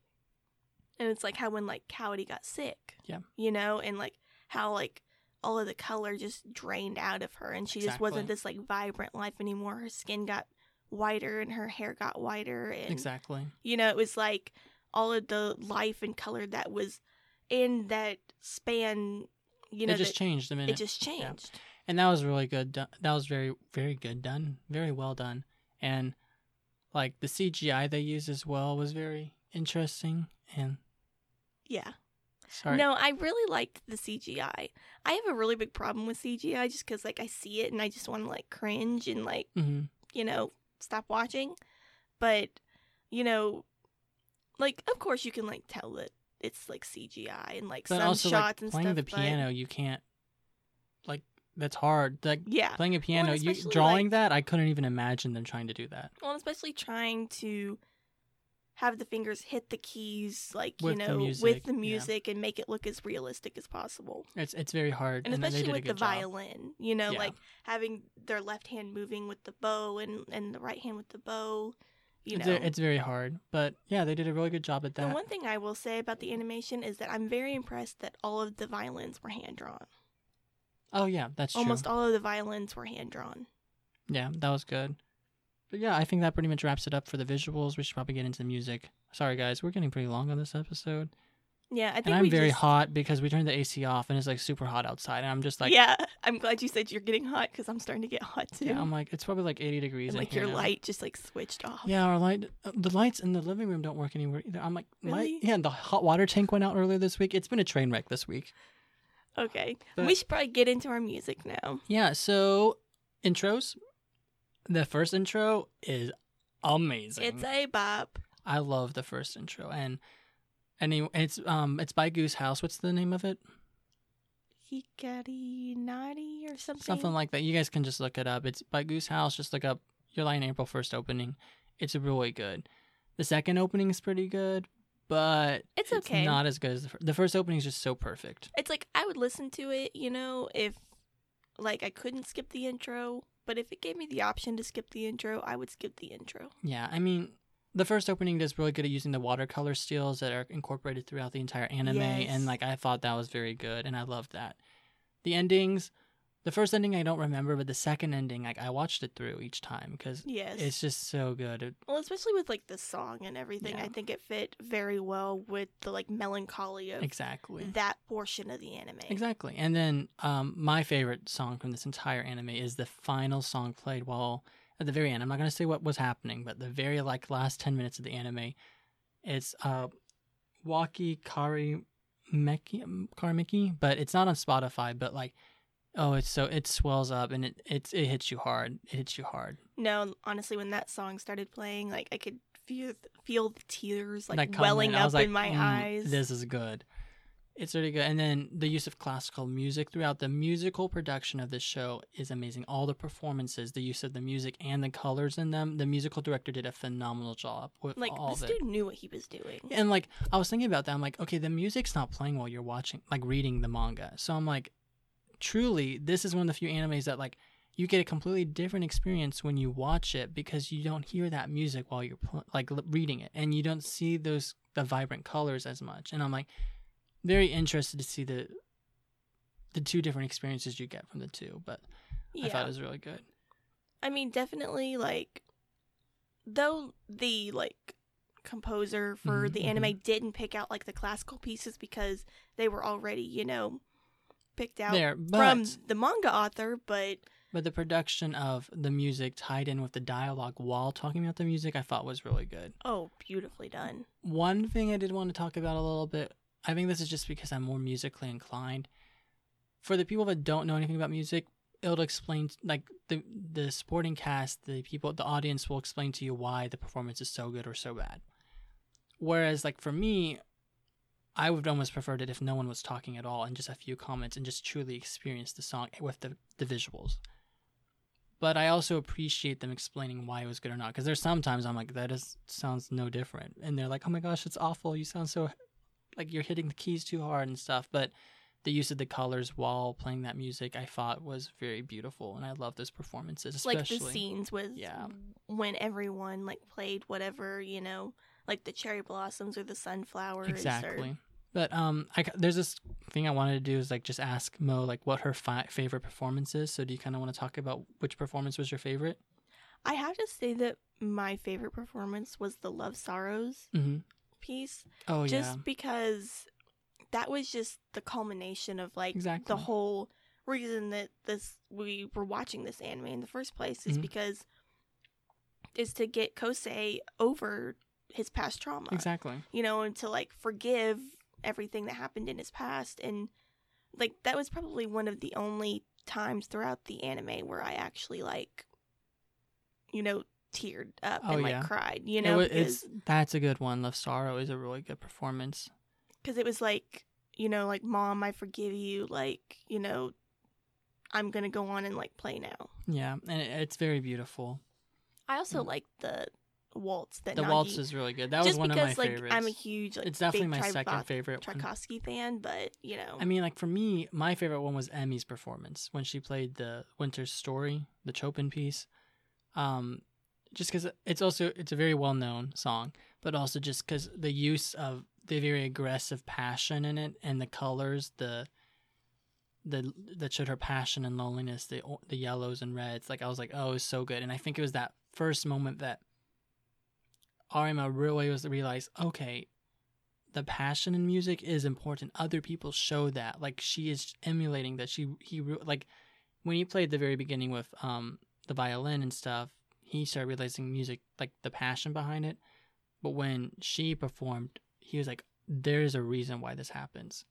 And it's like how when like Kaori got sick. Yeah. You know, and like how like all of the color just drained out of her and she just wasn't this like vibrant life anymore. Her skin got whiter and her hair got whiter and exactly you know, it was like all of the life and color that was in that span, you know, it just changed a minute it just changed. and that was really good that was very very good done very well done and like the cgi they used as well was very interesting and Yeah. sorry No, I really liked the CGI. I have a really big problem with CGI just because, like, I see it and I just want to, like, cringe and, like, hmm you know, stop watching. But, you know, like, of course you can, like, tell that it's, like, CGI and, like, but some also shots like and playing stuff. the but- piano you can't like that's hard like yeah. playing a piano you drawing like- that i couldn't even imagine them trying to do that Well, especially trying to have the fingers hit the keys like With you the know music, with the yeah. music and make it look as realistic as possible It's it's very hard, and and, especially with the job. violin you know Yeah. like having their left hand moving with the bow and and the right hand with the bow you it's, know ve- it's very hard, but yeah, they did a really good job at the that. one thing i will say about the animation is that i'm very impressed that all of the violins were hand drawn oh yeah, that's true. almost all of the violins were hand drawn Yeah, that was good. But yeah, I think that pretty much wraps it up for the visuals. We should probably get into the music. Sorry guys, we're getting pretty long on this episode. yeah i think And I'm very just, hot because we turned the AC off and it's like super hot outside. And I'm just like, yeah i'm glad you said you're getting hot because i'm starting to get hot too yeah, I'm like, it's probably like 80 degrees. and like your now. light just like switched off Yeah, our light, uh, the lights in the living room don't work anywhere either. I'm like, my, Really? yeah, the hot water tank went out earlier this week. It's been a train wreck this week. okay But- we should probably get into our music now Yeah, so intros. The first intro is amazing. it's a bop I love the first intro, and any it's um it's by Goose House. What's the name of it? hikari nari or something Something like that. You guys can just look it up. It's by Goose House. Just look up Your in April first opening. It's really good. The second opening is pretty good, but It's okay. not as good as the, fir- the first opening. Is just so perfect. it's like I would listen to it, you know, if like I couldn't skip the intro, but if it gave me the option to skip the intro, I would skip the intro. Yeah, I mean, the first opening does really good at using the watercolor stills that are incorporated throughout the entire anime, Yes. and like I thought that was very good, and I loved that. The endings, the first ending I don't remember, but the second ending, like I watched it through each time because Yes. it's just so good. It, well, especially with like the song and everything, Yeah. I think it fit very well with the like melancholy of exactly, that portion of the anime. exactly. And then um, my favorite song from this entire anime is the final song played while at the very end. I'm not gonna say what was happening, but the very like last ten minutes of the anime, it's uh, Waki Kari Meki Karimeki, but it's not on Spotify. But like, oh, it's so it swells up and it it's it hits you hard. It hits you hard. No, honestly, when that song started playing, like I could feel feel the tears like comment, welling up like, in my "Mm, eyes. This is good. It's really good. And then the use of classical music throughout the musical production of this show is amazing. All the performances, the use of the music and the colors in them. The musical director did a phenomenal job with like all this of it. dude knew what he was doing. And like I was thinking about that. I'm like, okay, the music's not playing while you're watching, like reading the manga. So I'm like, truly, this is one of the few animes that like you get a completely different experience when you watch it because you don't hear that music while you're pl- like l- reading it, and you don't see those the vibrant colors as much. And I'm like, very interested to see the the two different experiences you get from the two. But Yeah. I thought it was really good. I mean, definitely like though the like composer for Mhm, the anime didn't pick out like the classical pieces because they were already, you know, picked out There, but from the manga author, but But the production of the music tied in with the dialogue while talking about the music, I thought was really good. oh, beautifully done. One thing I did want to talk about a little bit, I think this is just because I'm more musically inclined. For the people that don't know anything about music, it'll explain like the the sporting cast, the people, the audience will explain to you why the performance is so good or so bad. Whereas, like for me, I would almost prefer it if no one was talking at all and just a few comments and just truly experience the song with the the visuals but I also appreciate them explaining why it was good or not. Because there's sometimes I'm like, that is sounds no different, and they're like, oh my gosh, it's awful. You sound so like you're hitting the keys too hard and stuff. But the use of the colors while playing that music, I thought was very beautiful, and I love those performances, especially. Like the scenes with Yeah. when everyone like played whatever, you know, like the cherry blossoms or the sunflowers or Exactly. But um, I, there's this thing I wanted to do is like just ask Mo like what her fi- favorite performance is. So do you kind of want to talk about which performance was your favorite? I have to say that my favorite performance was the Love Sorrows Mm-hmm. piece. Oh just yeah, because that was just the culmination of like Exactly. the whole reason that this we were watching this anime in the first place is Mhm. because is to get Kosei over his past trauma. exactly. You know, and to like forgive everything that happened in his past and like that was probably one of the only times throughout the anime where I actually like you know teared up Oh, and like yeah. cried, you know, wa- because it's that's a good one. Love Sorrow is a really good performance. because it was like you know like mom i forgive you like you know i'm gonna go on and like play now Yeah, and it, it's very beautiful. i also Mm. like the waltz that The Nagi, waltz is really good. That was one because of my like favorites. I'm a huge like it's definitely my second Tchaikovsky- favorite. Tchaikovsky fan, but you know, I mean, like for me, my favorite one was Emmy's performance when she played the Winter's Story, the Chopin piece. Um, just because it's also it's a very well known song, but also just because the use of the very aggressive passion in it and the colors, the the that showed her passion and loneliness, the the yellows and reds. Like I was like, oh, it's so good, and I think it was that first moment that Arima really was to realize, okay, the passion in music is important. Other people show that. Like she is emulating that. She he like when he played the very beginning with um the violin and stuff. He started realizing music like the passion behind it. But when she performed, he was like, "There's a reason why this happens."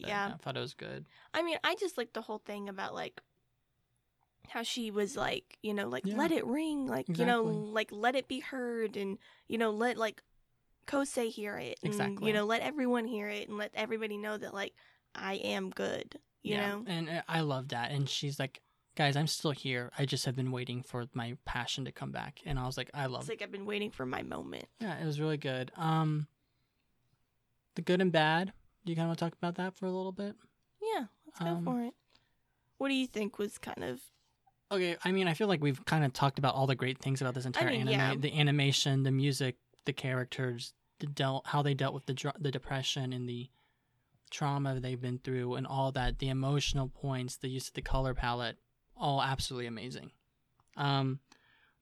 Yeah. I thought it was good. I mean, I just like the whole thing about like how she was like, you know, like Yeah. let it ring, like you know, like let it be heard, and you know, let like Kosei hear it, and Exactly. you know, let everyone hear it, and let everybody know that like I am good, you yeah, know. and uh, I love that. And she's like, "Guys, I'm still here. I just have been waiting for my passion to come back." And I was like, "I love It's like I've been waiting for my moment. Yeah, it was really good. Um, the good and bad. Do you kind of want to talk about that for a little bit? Yeah, let's go Um, for it. What do you think was kind of Okay, I mean, I feel like we've kind of talked about all the great things about this entire mean, anime: yeah. the animation, the music, the characters, the dealt how they dealt with the dr- the depression and the trauma they've been through, and all that. The emotional points, the use of the color palette, all absolutely amazing. Um,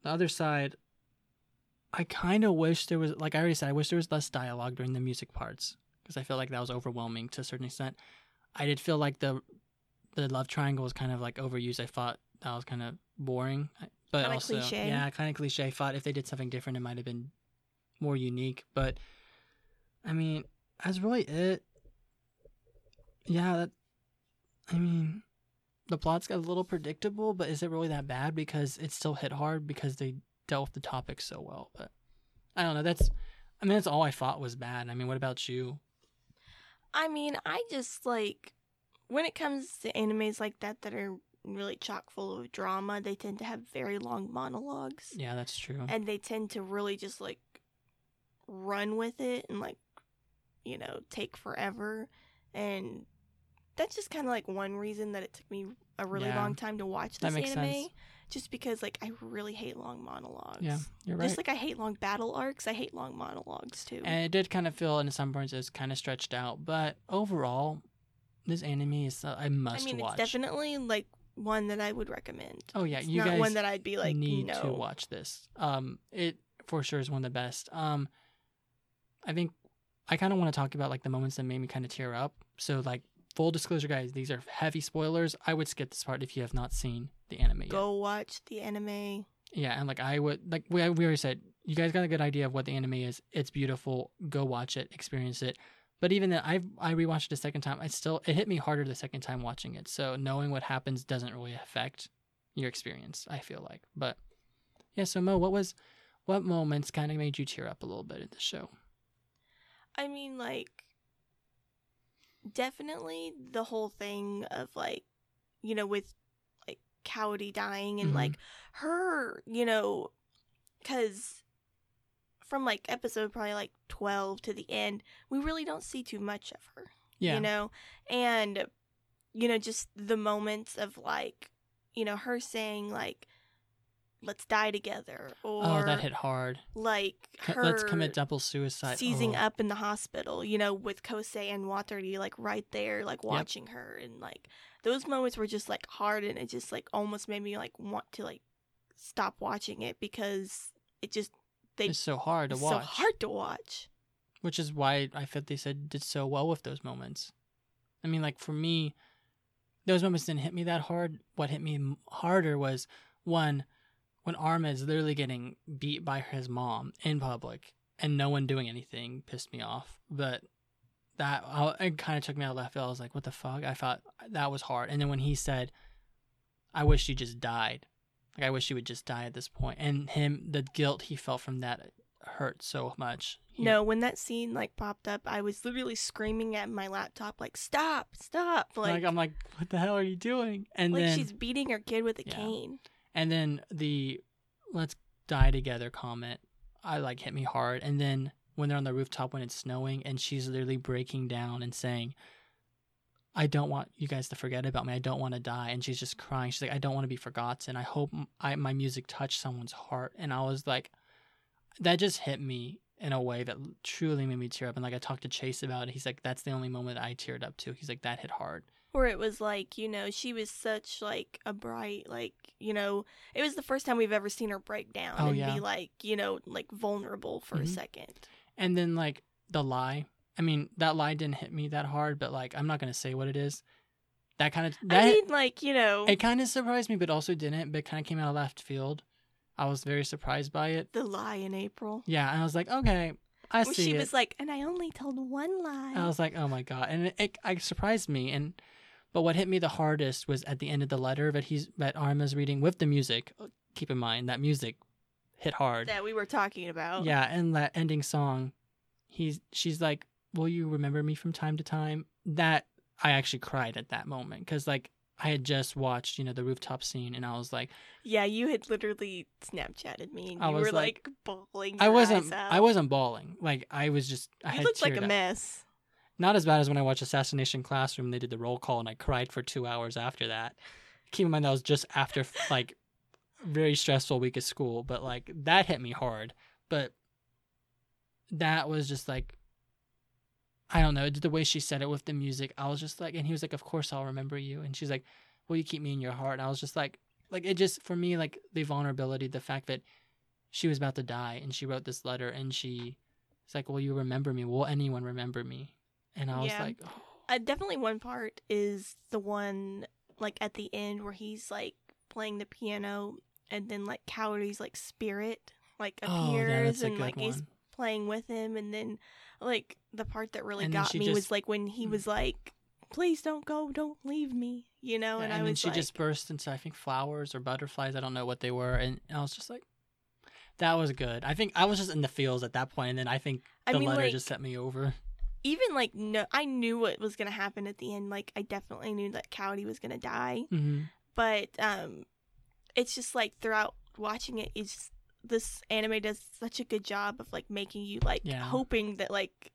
the other side, I kind of wish there was, like I already said, I wish there was less dialogue during the music parts because I feel like that was overwhelming to a certain extent. I did feel like the the love triangle was kind of like overused. I thought that was kind of boring, but Kinda also cliche. yeah, kind of cliche. I thought if they did something different, it might have been more unique. But I mean, that's really it. Yeah, that. I mean, the plot's got a little predictable, but is it really that bad? Because it still hit hard because they dealt with the topic so well. But I don't know. That's. I mean, that's all I thought was bad. I mean, what about you? I mean, I just like when it comes to animes like that that are really chock full of drama, they tend to have very long monologues. Yeah, that's true. And they tend to really just like run with it and like you know, take forever. And that's just kind of like one reason that it took me a really Yeah. long time to watch this anime. sense. Just because like I really hate long monologues. Yeah, you're right. Just like I hate long battle arcs, I hate long monologues too. and it did kind of feel in some points it's kind of stretched out, but overall, this anime is a, a must I mean, watch. it's definitely like one that I would recommend. oh yeah, it's you guys one that I'd be like need no. to watch this. Um, it for sure is one of the best. Um, I think I kind of want to talk about like the moments that made me kind of tear up. So like full disclosure, guys, these are heavy spoilers. I would skip this part if you have not seen the anime yet. Go watch the anime. Yeah, and like I would like we we already said, you guys got a good idea of what the anime is. It's beautiful. Go watch it, experience it. But even then, I I rewatched it a second time. I still it hit me harder the second time watching it. So knowing what happens doesn't really affect your experience. I feel like, but yeah. So Mo, what was what moments kind of made you tear up a little bit in the show? I mean, like, definitely the whole thing of like, you know, with like Kaori dying and Mhm. like her, you know, because from like episode probably like 12 to the end, we really don't see too much of her. Yeah, you know and you know just the moments of like you know her saying like let's die together or oh, that hit hard. like her Let's commit double suicide. seizing oh. up in the hospital you know with kosei and watari like right there like watching her and like those moments were just like hard and it just like almost made me like want to like stop watching it because it just they It's so hard to watch. so hard to watch which is why I felt they said did so well with those moments. I mean, like for me, those moments didn't hit me that hard. What hit me harder was one when Arima is literally getting beat by his mom in public and no one doing anything pissed me off. But that uh, it kind of took me out of left field. I was like, what the fuck? I thought that was hard. And then when he said, "I wish you just died," like I wish you would just die at this point, and him the guilt he felt from that hurt so much. He- No, when that scene like popped up, I was literally screaming at my laptop like stop, stop. Like, Like I'm like, what the hell are you doing? And like then she's beating her kid with a Yeah. cane. and then the let's die together comment. I like hit me hard. And then when they're on the rooftop when it's snowing and she's literally breaking down and saying, I don't want you guys to forget about me. I don't want to die. And she's just crying. She's like, I don't want to be forgotten. I hope I, my music touched someone's heart. And I was like, that just hit me in a way that truly made me tear up. And like I talked to Chase about it. He's like, that's the only moment I teared up to. He's like, that hit hard. where it was like you know she was such like a bright like you know it was the first time we've ever seen her break down Oh, and yeah. be like you know like vulnerable for a Mhm. second And then like the lie. I mean, that lie didn't hit me that hard, but like I'm not gonna say what it is. That kind of that i mean like you know it kind of surprised me, but also didn't. But kind of came out of left field. I was very surprised by it. the lie in april Yeah, and I was like, okay, I where see she it. was like and i only told one lie I was like, oh my god, and it, it, it surprised me. And but what hit me the hardest was at the end of the letter that he's that Arima's reading with the music. Oh, keep in mind that music hit hard. that we were talking about Yeah, and that ending song, he's she's like, "Will you remember me from time to time?" That I actually cried at that moment because like I had just watched you know the rooftop scene and I was like, yeah you had literally snapchatted me and I you was were like- like, bawling I wasn't. I wasn't bawling like I was just I you had looked like a up. mess Not as bad as when I watched Assassination Classroom. They did the roll call and I cried for two hours after that. Keep in mind that was just after like very stressful week of school, but like that hit me hard. But that was just like I don't know the way she said it with the music. I was just like, and he was like, "Of course I'll remember you." And she's like, "Will you keep me in your heart?" And I was just like, like it just for me like the vulnerability, the fact that she was about to die and she wrote this letter and she it's like, "Will you remember me? Will anyone remember me?" And I was Yeah. like, oh, uh, definitely one part is the one like at the end where he's like playing the piano and then like Kaori's like spirit like "Oh, appears yeah, and like he's playing with him and then like the part that really And got me just- was like when he Mm. was like please don't go don't leave me you know Yeah, and, and, I then was she like just burst into I think flowers or butterflies. I don't know what they were, and, I was just like, that was good. I think I was just in the feels at that point, and then I think I the mean letter like just set me over. even like no I knew what was gonna happen at the end like I definitely knew that Kaori was gonna die hmm but um it's just like throughout watching it it's this anime does such a good job of like making you like Yeah. hoping that like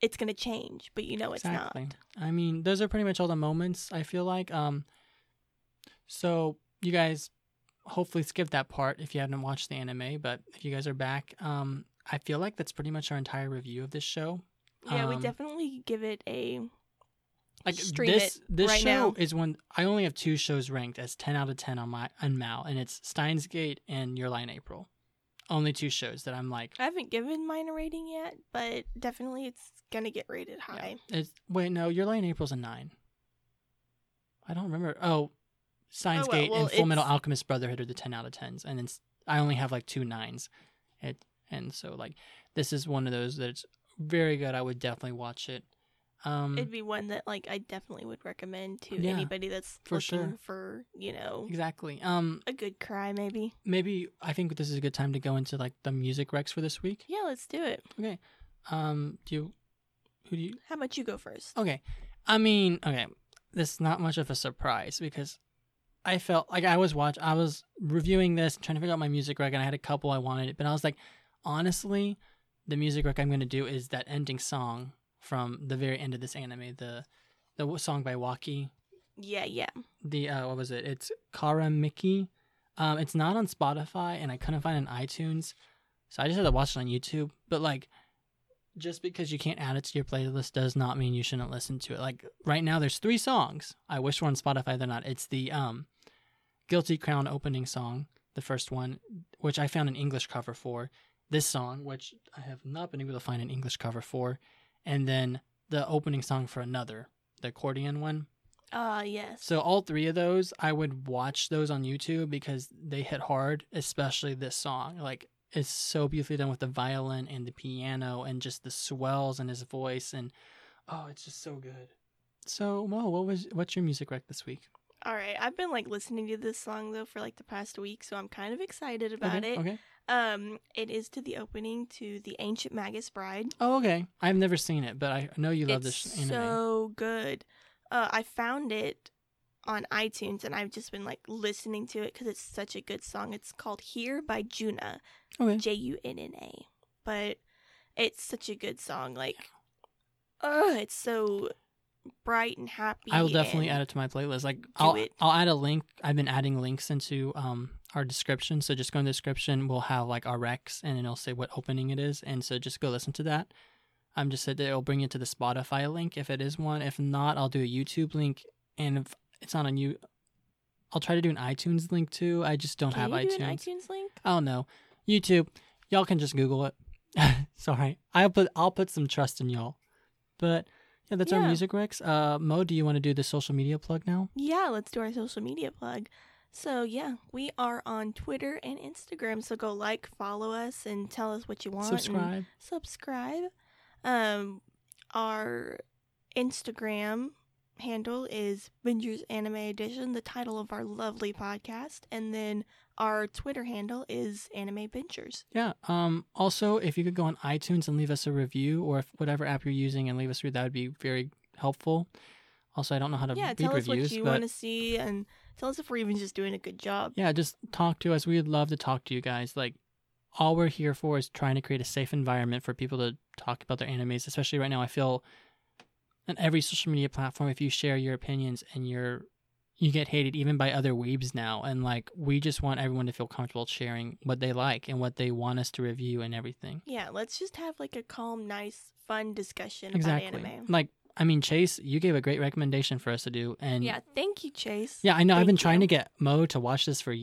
it's gonna change but you know it's exactly. not I mean, those are pretty much all the moments I feel like. Um, so you guys hopefully skip that part if you haven't watched the anime, but if you guys are back, um, I feel like that's pretty much our entire review of this show. yeah we Um, definitely give it a like Stream this it this right show now. is one I only have two shows ranked as 10 out of 10 on my on Mal and it's Steins Gate and Your in April. Only two shows that I'm like i haven't given mine a rating yet but definitely it's gonna get rated yeah. high It's wait no, Your in April's a 9. I don't remember. Oh, Steins Oh, well, Gate well, and Full Metal Alchemist Brotherhood are the 10 out of 10s and then I only have like two nines. It and so like this is one of those that's very good. I would definitely watch it. Um it'd be one that like i definitely would recommend to Yeah, anybody that's for looking sure. for you know exactly. Um a good cry maybe maybe I think this is a good time to go into like the music recs for this week. yeah let's do it Okay. Um, do you, who do you, how about you go first okay. I mean, okay, this is not much of a surprise because I felt like I was watch, I was reviewing this, trying to figure out my music rec, and I had a couple I wanted, it, but I was like, honestly, the music rec I'm going to do is that ending song from the very end of this anime, the, the song by wacci, yeah yeah the uh, what was it? It's Kirameki. Um, it's not on Spotify, and I couldn't find it on iTunes, so I just had to watch it on YouTube. But like, just because you can't add it to your playlist does not mean you shouldn't listen to it. Like right now, there's three songs. I wish were on Spotify. They're not. It's the um, Guilty Crown opening song, the first one, which I found an English cover for. This song, which I have not been able to find an English cover for, and then the opening song for another, the accordion one. uh yes So all three of those, I would watch those on YouTube because they hit hard, especially this song. Like it's so beautifully done with the violin and the piano and just the swells in his voice and oh, it's just so good. So, Mo, what was what's your music rec this week? All right, I've been like listening to this song though for like the past week, so I'm kind of excited about okay, it. okay. Um, it is to the opening to the Ancient Magus Bride. Oh, okay. I've never seen it, but I know you love it's this anime. so good. Uh, I found it on iTunes, and I've just been like listening to it because it's such a good song. It's called "Here" by JUNNA, Okay. J U N N A. But it's such a good song. Like, oh, it's so bright and happy. I will definitely add it to my playlist. Like I'll it. I'll add a link. I've been adding links into um our description. So just go in the description. We'll have like our recs, and then it'll say what opening it is. And so just go listen to that. I'm just said that it'll bring you to the Spotify link if it is one. If not, I'll do a YouTube link. And if it's not on you, I'll try to do an iTunes link too. I just don't Can have iTunes. iTunes link? I don't know. YouTube. Y'all can just Google it. Sorry. I'll put I'll put some trust in y'all. But yeah, that's our music Rex. Uh Mo, do you want to do the social media plug now? Yeah, let's do our social media plug. So yeah, we are on Twitter and Instagram. So go like, follow us, and tell us what you want. Subscribe. subscribe. Um, our Instagram handle is Bingers Anime Edition, the title of our lovely podcast, and then our Twitter handle is Anime Bingers. Yeah. Um also if you could go on iTunes and leave us a review or if whatever app you're using and leave us a review, that would be very helpful. Also I don't know how to yeah, read tell us reviews, what you but want to see, and tell us if we're even just doing a good job. yeah, just talk to us. We'd love to talk to you guys. Like all we're here for is trying to create a safe environment for people to talk about their animes, especially right now. I feel on every social media platform, if you share your opinions and you're you get hated even by other weebs now, and like we just want everyone to feel comfortable sharing what they like and what they want us to review and everything. Yeah, let's just have like a calm, nice, fun discussion Exactly. about anime. Like I mean, Chase, you gave a great recommendation for us to do, and Yeah, thank you, Chase. Yeah, I know. I've been Thank trying you. to get Mo to watch this for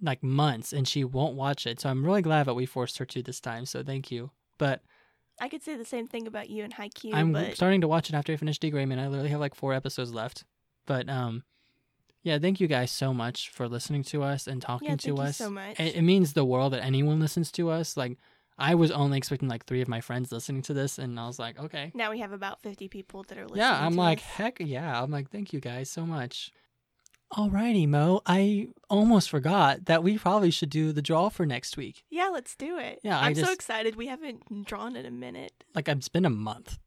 like months, and she won't watch it. So I'm really glad that we forced her to this time. So thank you. But I could say the same thing about you and Haikyuu, I'm but starting to watch it after I finish D.Gray-man. I literally have like four episodes left. But um, yeah, thank you guys so much for listening to us and talking yeah, thank to you us. so much. It, it means the world that anyone listens to us. Like I was only expecting like three of my friends listening to this, and I was like, okay. now we have about 50 people that are listening. Yeah, I'm like, us. heck yeah. I'm like, thank you guys so much. Alrighty, Mo. I almost forgot that we probably should do the draw for next week. yeah, let's do it. Yeah, I I'm so excited. We haven't drawn in a minute. Like it's been a month.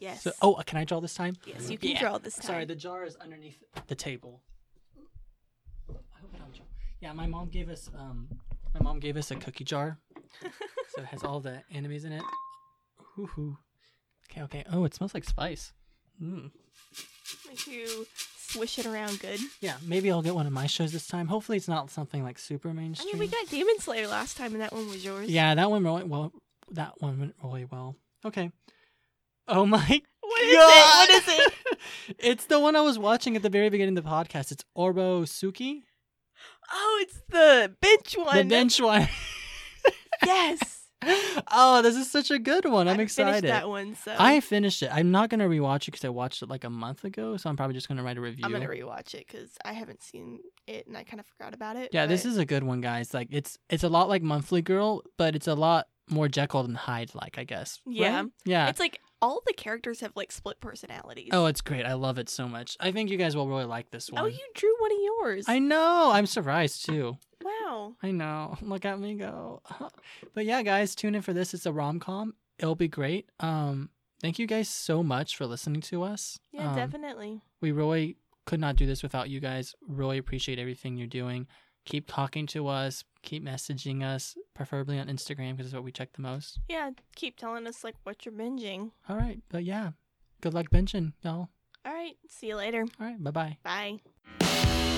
Yes. So, oh, can I draw this time? yes, you can Yeah. draw this time. Sorry, the jar is underneath the table. I hope I don't draw. Yeah, my mom gave us um, my mom gave us a cookie jar, so it has all the enemies in it. Hoo. Okay, okay. Oh, it smells like spice. Mm. Make you swish it around good. Yeah, maybe I'll get one of my shows this time. Hopefully, it's not something like super mainstream. I mean, we got Demon Slayer last time, and that one was yours. Yeah, that one really well. That one went really well. Okay. Oh my What is it? What is it? it's the one I was watching at the very beginning of the podcast. It's Oresuki, Oh, it's the bench one. the bench one. Yes. oh, this is such a good one. I'm I excited. Finished that one, so I finished it. I'm not gonna rewatch it because I watched it like a month ago, so I'm probably just gonna write a review. I'm gonna rewatch it because I haven't seen it and I kind of forgot about it. yeah, this is a good one, guys. Like it's it's a lot like Monthly Girl, but it's a lot more Jekyll than Hyde, like I guess. Yeah. Right? yeah. It's like all the characters have like split personalities. Oh, it's great. I love it so much. I think you guys will really like this one. Oh, you drew one of yours. I know. I'm surprised too. wow. I know. Look at me go. but yeah, guys, tune in for this. It's a rom com. It'll be great. Um, thank you guys so much for listening to us. Yeah, Um, definitely. We really could not do this without you guys. Really appreciate everything you're doing. Keep talking to us. Keep messaging us, preferably on Instagram because it's what we check the most. Yeah, keep telling us like what you're binging. All right. But yeah, good luck binging, y'all. All right, see you later. All right. Bye bye. Bye.